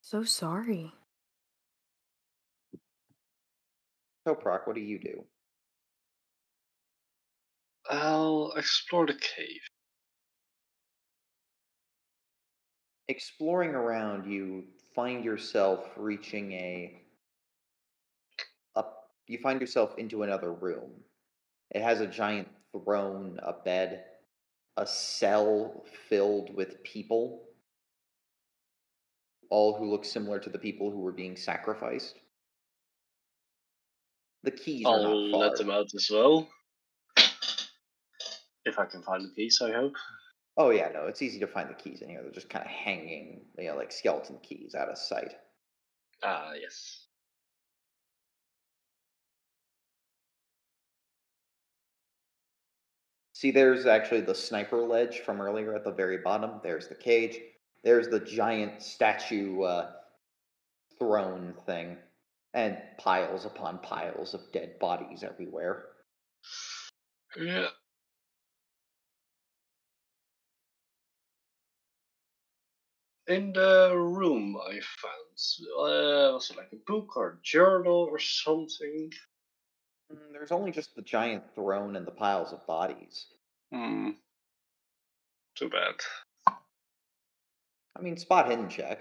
So sorry. So, Proc, what do you do? I'll explore the cave. Exploring around, you find yourself reaching a up. You find yourself into another room. It has a giant throne, a bed, a cell filled with people, all who look similar to the people who were being sacrificed. The keys are I'll not far. let them out as well. If I can find the keys, I hope. Oh yeah, no, it's easy to find the keys in here. They're just kind of hanging, you know, like skeleton keys out of sight. Ah, yes. See, there's actually the sniper ledge from earlier at the very bottom. There's the cage. There's the giant statue uh, throne thing, and piles upon piles of dead bodies everywhere. Yeah. In the room I found, uh, was it like a book or a journal or something? Mm, There's only just the giant throne and the piles of bodies. Hmm. Too bad. I mean, spot hidden check.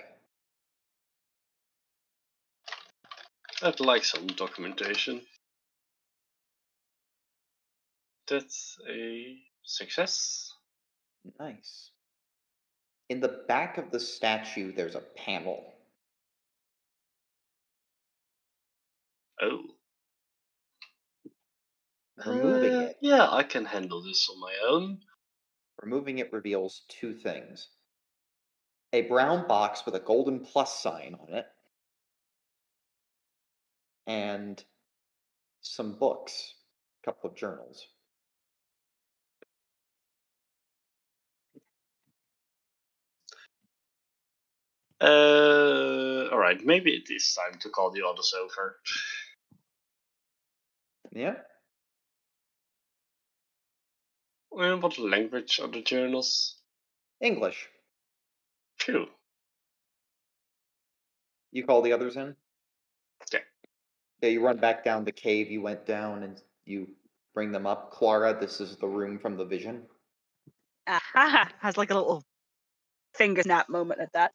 I'd like some documentation. That's a success. Nice. In the back of the statue, there's a panel. Oh. Removing Uh, it. Yeah, I can handle this on my own. Removing it reveals two things a brown box with a golden plus sign on it, and some books, a couple of journals. Uh, all right, maybe it is time to call the others over. Yeah. Uh, what language are the journals? English. Phew. You call the others in? Yeah. Yeah, you run back down the cave you went down and you bring them up. Clara, this is the room from the vision. Aha! [laughs] Has like a little finger snap moment at that.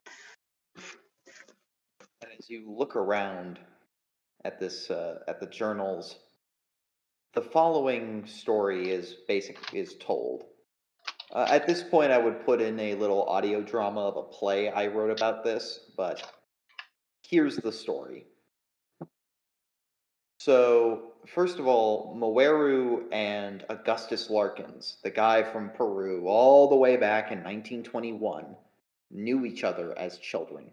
And as you look around at this, uh, at the journals, the following story is basic is told. Uh, at this point, I would put in a little audio drama of a play I wrote about this, but here's the story. So, first of all, Moeru and Augustus Larkins, the guy from Peru, all the way back in 1921, knew each other as children.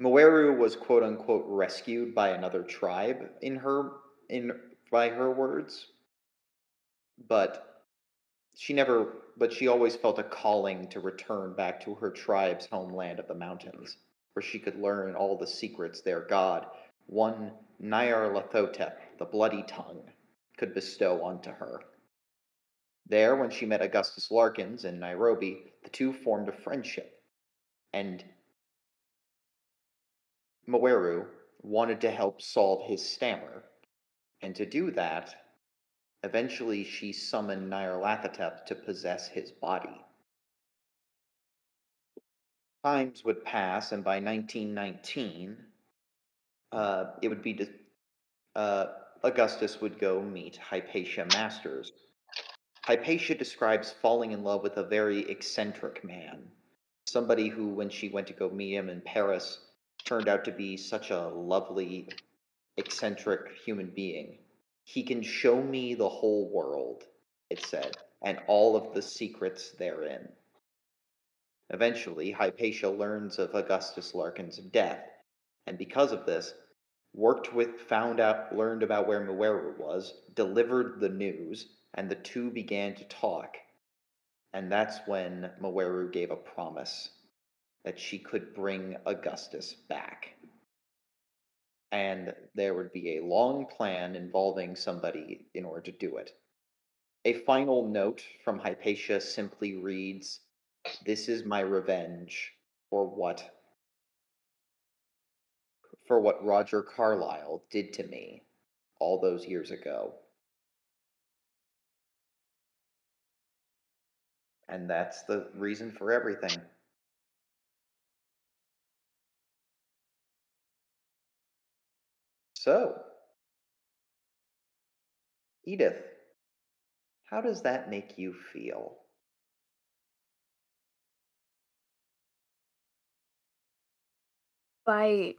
Moeru was quote unquote rescued by another tribe in her in by her words. But she never but she always felt a calling to return back to her tribe's homeland of the mountains, where she could learn all the secrets their god, one Nyarlathotep, the bloody tongue, could bestow onto her. There, when she met Augustus Larkins in Nairobi, the two formed a friendship, and Moeru wanted to help solve his stammer, and to do that, eventually she summoned Nyarlathotep to possess his body. Times would pass, and by 1919, uh, it would be uh, Augustus would go meet Hypatia Masters. Hypatia describes falling in love with a very eccentric man, somebody who, when she went to go meet him in Paris, turned out to be such a lovely, eccentric human being. He can show me the whole world, it said, and all of the secrets therein. Eventually, Hypatia learns of Augustus Larkin's death, and because of this, worked with, found out, learned about where Moeru was, delivered the news, and the two began to talk. And that's when Moeru gave a promise that she could bring Augustus back. And there would be a long plan involving somebody in order to do it. A final note from Hypatia simply reads This is my revenge for what for what Roger Carlyle did to me all those years ago. And that's the reason for everything. So, Edith, how does that make you feel? By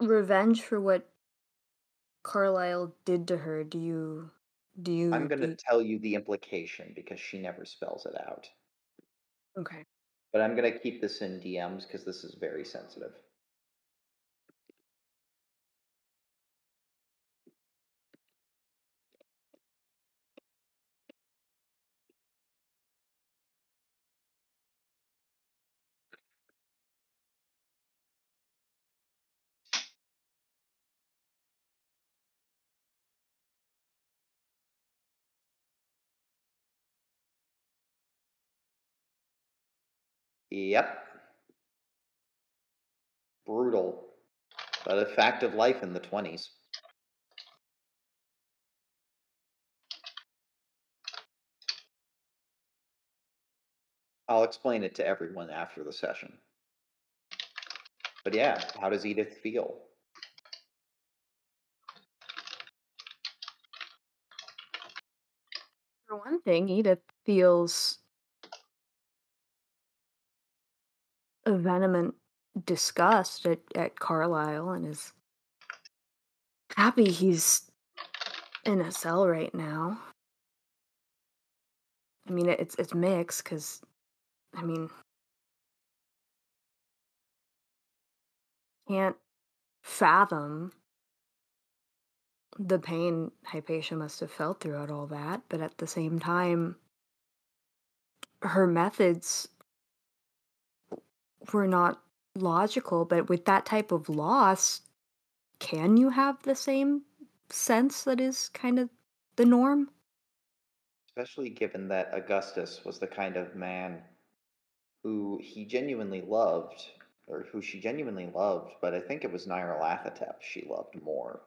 revenge for what Carlyle did to her, do you do you I'm going to do, tell you the implication because she never spells it out. okay. But I'm going to keep this in DMs because this is very sensitive. Yep. Brutal. But a fact of life in the 20s. I'll explain it to everyone after the session. But yeah, how does Edith feel? For one thing, Edith feels vehement disgust at, at Carlyle and is happy he's in a cell right now. I mean, it's it's mixed because, I mean, can't fathom the pain Hypatia must have felt throughout all that, but at the same time, her methods were not logical. But with that type of loss, can you have the same sense that is kind of the norm? Especially given that Augustus was the kind of man who he genuinely loved, or who she genuinely loved, but I think it was Nyarlathotep she loved more.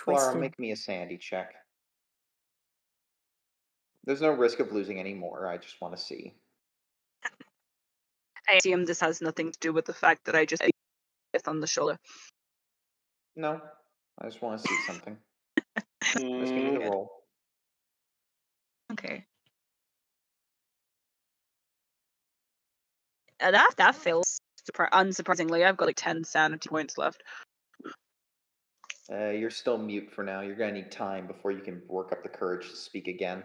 Clara, Twisted. make me a sandy check. There's no risk of losing any more. I just want to see. I assume this has nothing to do with the fact that I just hit on the shoulder. No, I just want to see something. Just give me [laughs] the roll. Okay. Uh, that that fails. Surpri- unsurprisingly, I've got like ten sanity points left. Uh, you're still mute for now. You're gonna need time before you can work up the courage to speak again.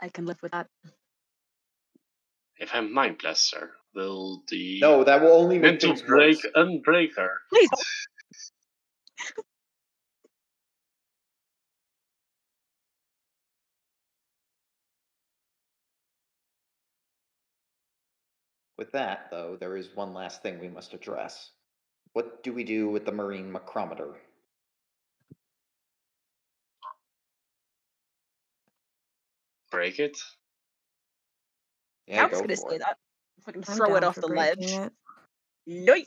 I can live with that. If I'm mind blast her, will the No, that will only make mental things break worse. unbreak her? Please. [laughs] With that, though, there is one last thing we must address. What do we do with the marine macrometer? Break it? Yeah, I was go gonna for say it. that. If I can I'm throw it down off the ledge. it. Yoink!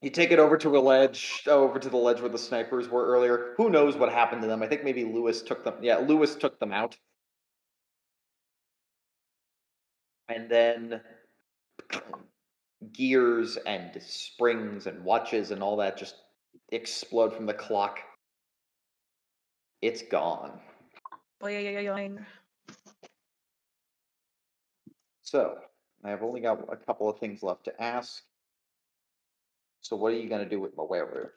You take it over to a ledge, oh, over to the ledge where the snipers were earlier. Who knows what happened to them? I think maybe Lewis took them. Yeah, Lewis took them out. And then gears and springs and watches and all that just explode from the clock. It's gone. Boing. So, I have only got a couple of things left to ask. So, what are you going to do with Moeru?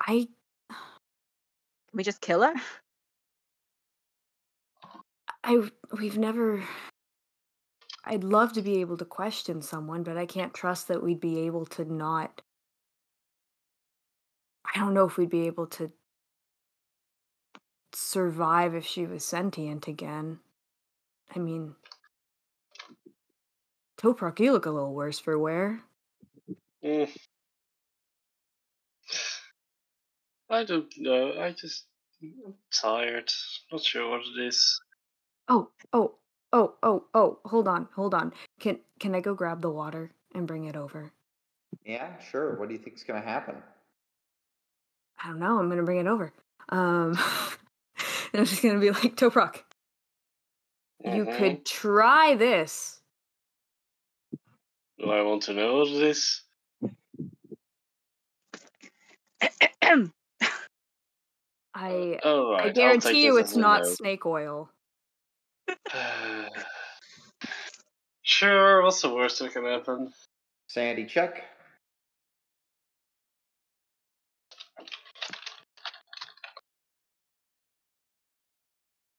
I Can we just kill her? I we've never I'd love to be able to question someone, but I can't trust that we'd be able to not I don't know if we'd be able to survive if she was sentient again. I mean Toprak, you look a little worse for wear. Mm. [sighs] I don't know. I just I'm tired. Not sure what it is. Oh, oh, oh, oh, oh, hold on, hold on. Can can I go grab the water and bring it over? Yeah, sure. What do you think's going to happen? I don't know. I'm gonna bring it over. Um, and [laughs] I'm just gonna be like, Toprak, you Mhm. could try this. Do I want to know what it is? [clears throat] [clears throat] I Oh right. I guarantee you, it's not no. snake oil. [sighs] sure. What's the worst that can happen? Sandy, check.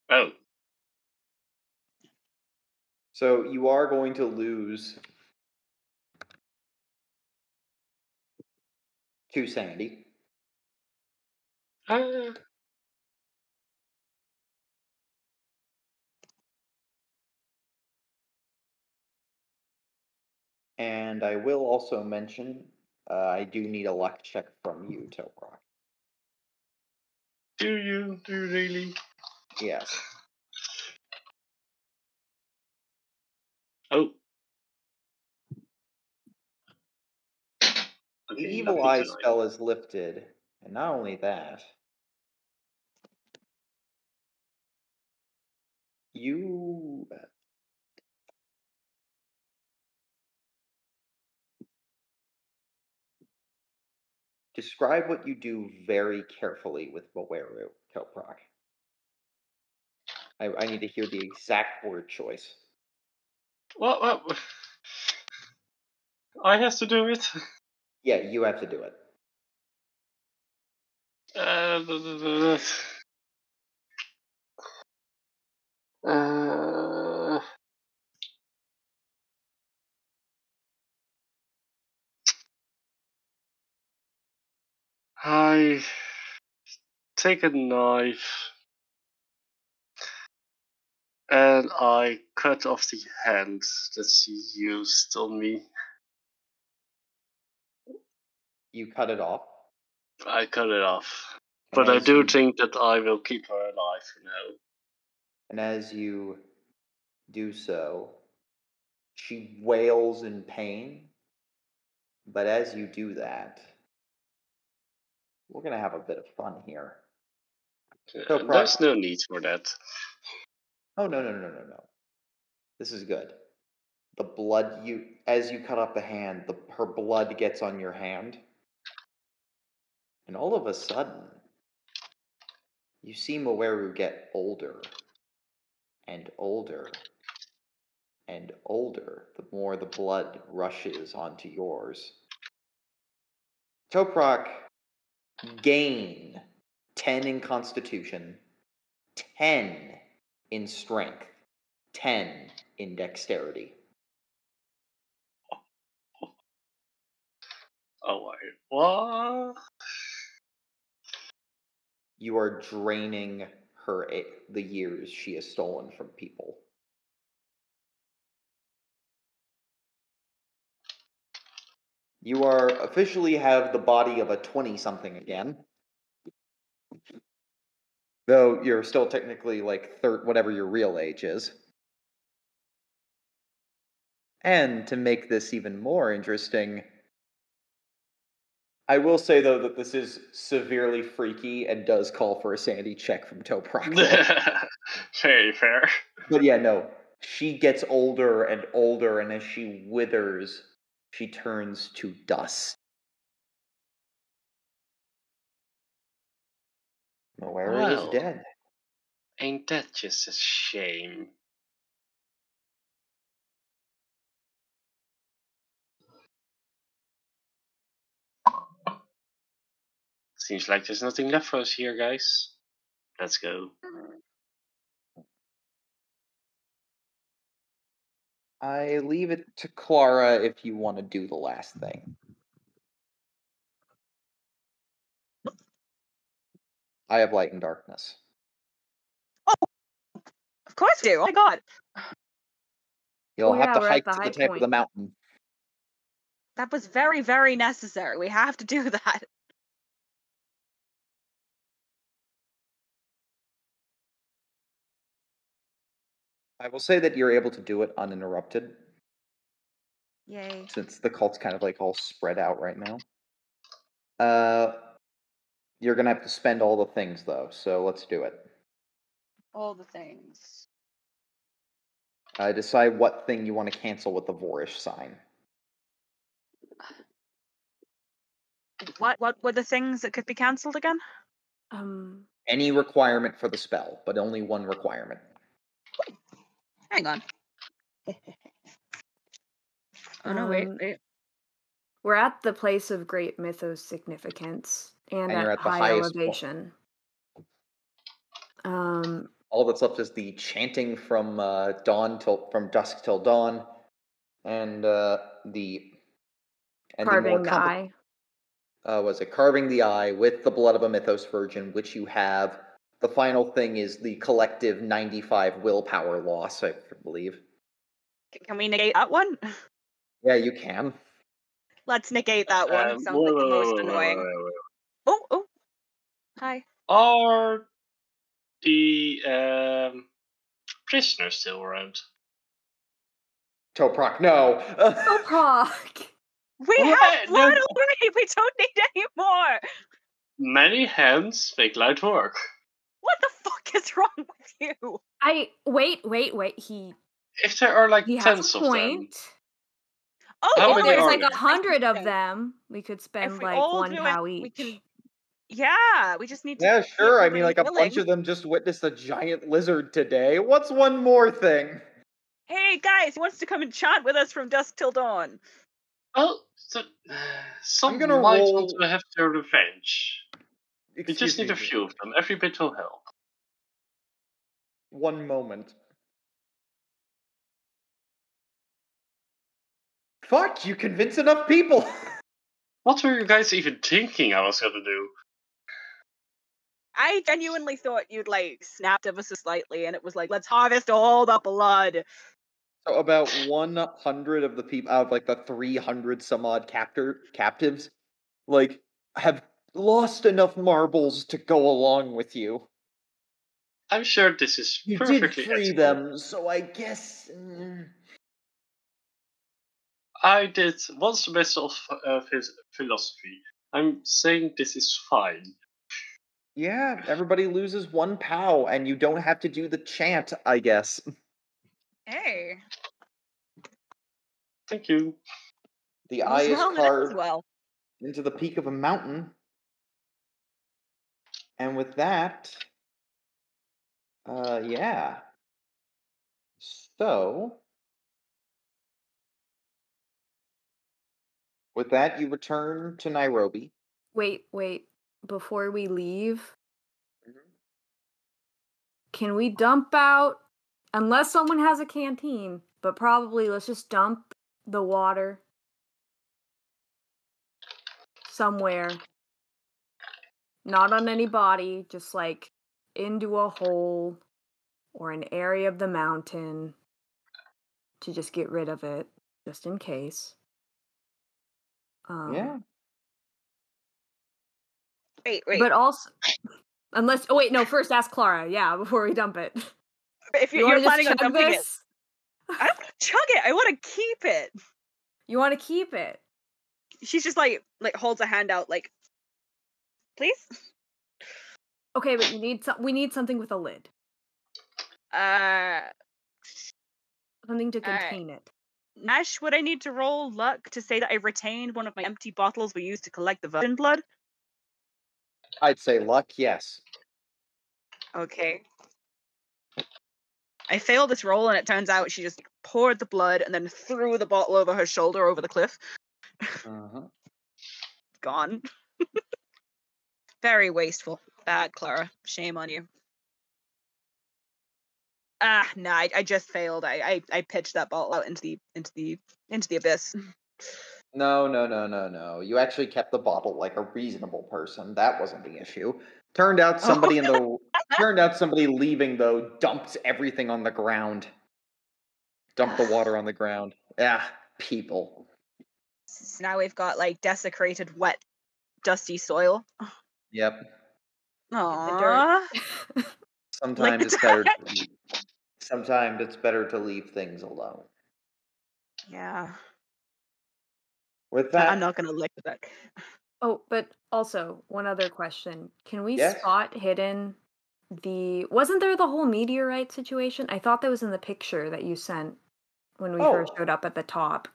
Oh. So, you are going to lose to Sandy. Uh, And I will also mention uh, I do need a luck check from you, Toprak. do you? Do you really? Yes. Oh. The Okay, evil eye tonight. spell is lifted, and not only that, you describe what you do very carefully with Moeru, Toprak. I, I need to hear the exact word choice. What? What? I have to do it. Yeah, you have to do it. Uh, uh, I take a knife and I cut off the hand that she used on me. You cut it off. I cut it off. and But I do assume- think that I will keep her alive for now. And as you do so, she wails in pain. But as you do that, we're going to have a bit of fun here. Uh, There's no need for that. Oh, no, no, no, no, no. This is good. The blood you, as you cut up the hand, the, her blood gets on your hand. And all of a sudden, you see Moeru get older and older and older the more the blood rushes onto yours. Toprak, gain 10 in constitution, 10 in strength, 10 in dexterity. Oh, I, what? You are draining her eh, the years she has stolen from people. You are officially have the body of a 20 something again. Though you're still technically like third whatever your real age is. And to make this even more interesting, I will say though that this is severely freaky and does call for a sanity check from Toprak. [laughs] Very fair. but yeah, no. She gets older and older, and as she withers, she turns to dust. Moeru is dead. Ain't that just a shame? Seems like there's nothing left for us here, guys. Let's go. I leave it to Clara if you want to do the last thing. I have light and darkness. Oh, of course I do. Oh my god. You'll Oh, have yeah, to hike the to the top of the mountain. That was very, very necessary. We have to do [laughs] that. I will say that you're able to do it uninterrupted, Yay. since the cult's kind of like all spread out right now. Uh, you're gonna have to spend all the things though, so let's do it. All the things. Uh, decide what thing you want to cancel with the Voorish sign. What what were the things that could be cancelled again? Um, Any requirement for the spell, but only one requirement. Hang on. [laughs] oh no, wait, Um, wait. we're at the place of great mythos significance and, And at, at the high highest point. elevation. Um, All that's left is the chanting from uh, dawn till from dusk till dawn, and uh, the and carving more the compli- eye. uh, was it carving the eye with the blood of a mythos virgin, which you have. The final thing is the collective 95 willpower loss, I believe. Can we negate that one? Yeah, you can. Let's negate that one. Um, It sounds wait, like the most wait, wait, annoying. Oh, oh. Hi. Are the um, prisoners still around? Toprak, no. Proc! [laughs] We What? have blood No. already. We don't need any more. Many hands make light work. What the fuck is [laughs] wrong with you? I wait, wait, wait. He If there are like he has tens a of them. Oh, How if there's like a hundred of them, we could spend we like one do pow it, each. we can. Yeah, we just need to. yeah, sure. I mean, like a bunch of them just witnessed a giant lizard today. What's one more thing? Hey guys, who wants to come and chant with us from dusk till dawn? Oh, so, [sighs] uh, some gonna might roll- want to have their revenge. We just need a few of them. Every bit will help. One moment. Fuck, you convince enough people. [laughs] What were you guys even thinking I was gonna do? I genuinely thought you'd like snapped ever so slightly, and it was like, let's harvest all the blood. So about 100 of the people out of like the 300 some odd captor captives, like have lost enough marbles to go along with you. I'm sure this is You perfectly did free ethical. them, so I guess. mm, I did one semester of uh, philosophy. I'm saying this is fine. Yeah, everybody loses one POW, and you don't have to do the chant, I guess. Hey. Thank you. The eye is well, carved well. into the peak of a mountain. And with that, uh, yeah. So, with that, you return to Nairobi. Wait, wait. Before we leave, Mm-hmm. can we dump out unless someone has a canteen, but probably let's just dump the water somewhere. Not on anybody, just like into a hole or an area of the mountain to just get rid of it, just in case. Um, yeah. Wait, wait. But also, unless, oh wait, no, first ask Clara, yeah, [laughs] before we dump it. if you, You you're wanna just planning on chug dumping it, this? I don't want to chug it. I want to keep it. You want to keep it? She's just like like holds a hand out, like, please. Okay, but you need some. We need something with a lid, Uh, something to Alright. contain it. Nash, would I need to roll luck to say that I retained one of my empty bottles we used to collect the virgin blood? I'd say luck, yes. Okay. I failed this roll, and it turns out she just poured the blood and then threw the bottle over her shoulder over the cliff. Uh-huh. [laughs] Gone. Very wasteful. Bad, Clara. Shame on you. Ah, nah, I, I just failed. I, I I pitched that bottle out into the into the into the abyss. No, no, no, no, no. You actually kept the bottle like a reasonable person. That wasn't the issue. Turned out somebody in the [laughs] turned out somebody leaving though dumped everything on the ground. Dumped the water on the ground. Yeah, people. So now we've got like desecrated, wet, dusty soil. Yep. Aww. [laughs] Sometimes the it's better to leave, sometimes it's better to leave things alone. Yeah. With that I'm not gonna lick that. Oh, but also one other question: Can we Yes? spot hidden the? Wasn't there the whole meteorite situation? I thought that was in the picture that you sent when we first Oh. showed up at the top.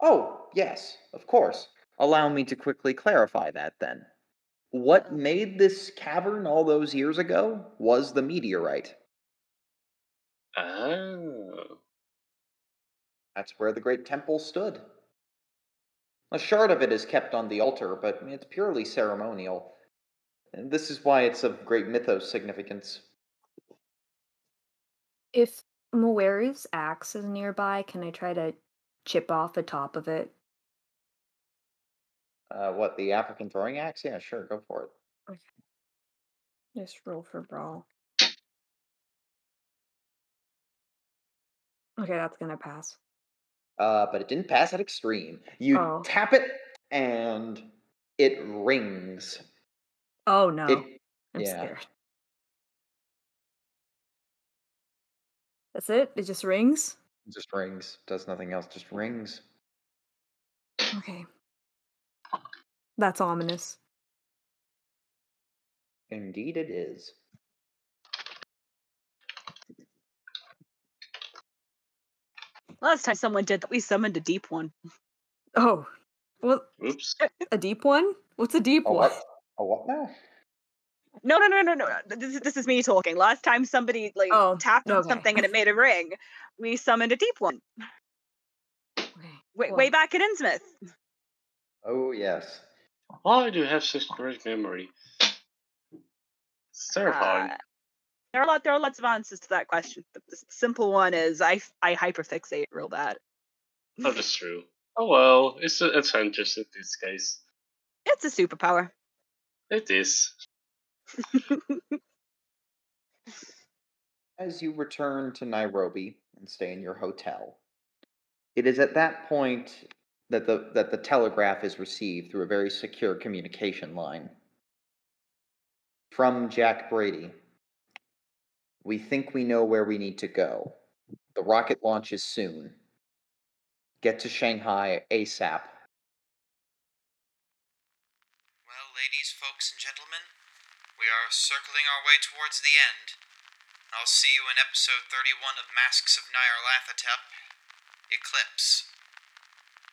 Oh, yes, of course. Allow me to quickly clarify that then. What oh. made this cavern all those years ago was the meteorite. Oh. That's where the great temple stood. A shard of it is kept on the altar, but it's purely ceremonial. And this is why it's of great mythos significance. If Moeru's axe is nearby, can I try to chip off the top of it? Uh, what, the African throwing axe? Yeah, sure, go for it. Okay. Just roll for brawl. Okay, that's gonna pass. Uh, but it didn't pass at extreme. You Oh. tap it, and it rings. Oh no, It, I'm yeah. scared. That's it. It just rings. it just rings. Does nothing else, just rings. Okay. That's ominous. Indeed, it is. Last time someone did that, we summoned a deep one. Oh, well, Oops. a deep one. What's a deep A one? what? A what now? No, no, no, no, no. This is, this is me talking. Last time somebody like Oh, tapped on something and it made a ring, we summoned a deep one. Okay, Way, well, way back at Innsmouth. Oh, yes. Why do you have such great memory? It's terrifying. Uh, there are a lot. There are lots of answers to that question. But the simple one is I I hyperfixate real bad. oh, that's true. Oh well, it's an advantage in this case. It's a superpower. It is. [laughs] As you return to Nairobi and stay in your hotel, it is at that point that the that the telegraph is received through a very secure communication line from Jack Brady. We think we know where we need to go. The rocket launches soon. Get to Shanghai ASAP. Well, ladies, folks, and gentlemen, we are circling our way towards the end. I'll see you in episode 31 of Masks of Nyarlathotep Eclipse.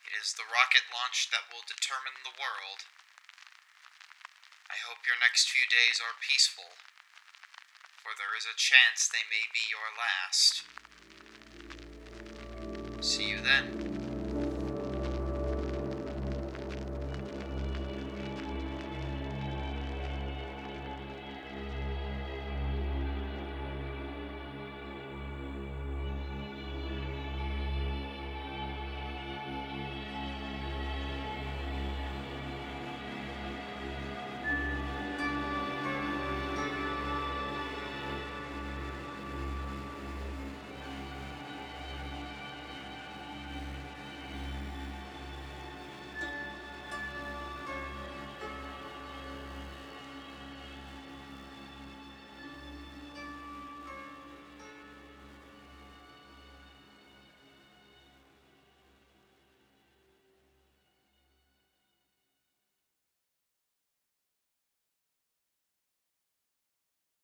It is the rocket launch that will determine the world. I hope your next few days are peaceful, for there is a chance they may be your last. See you then.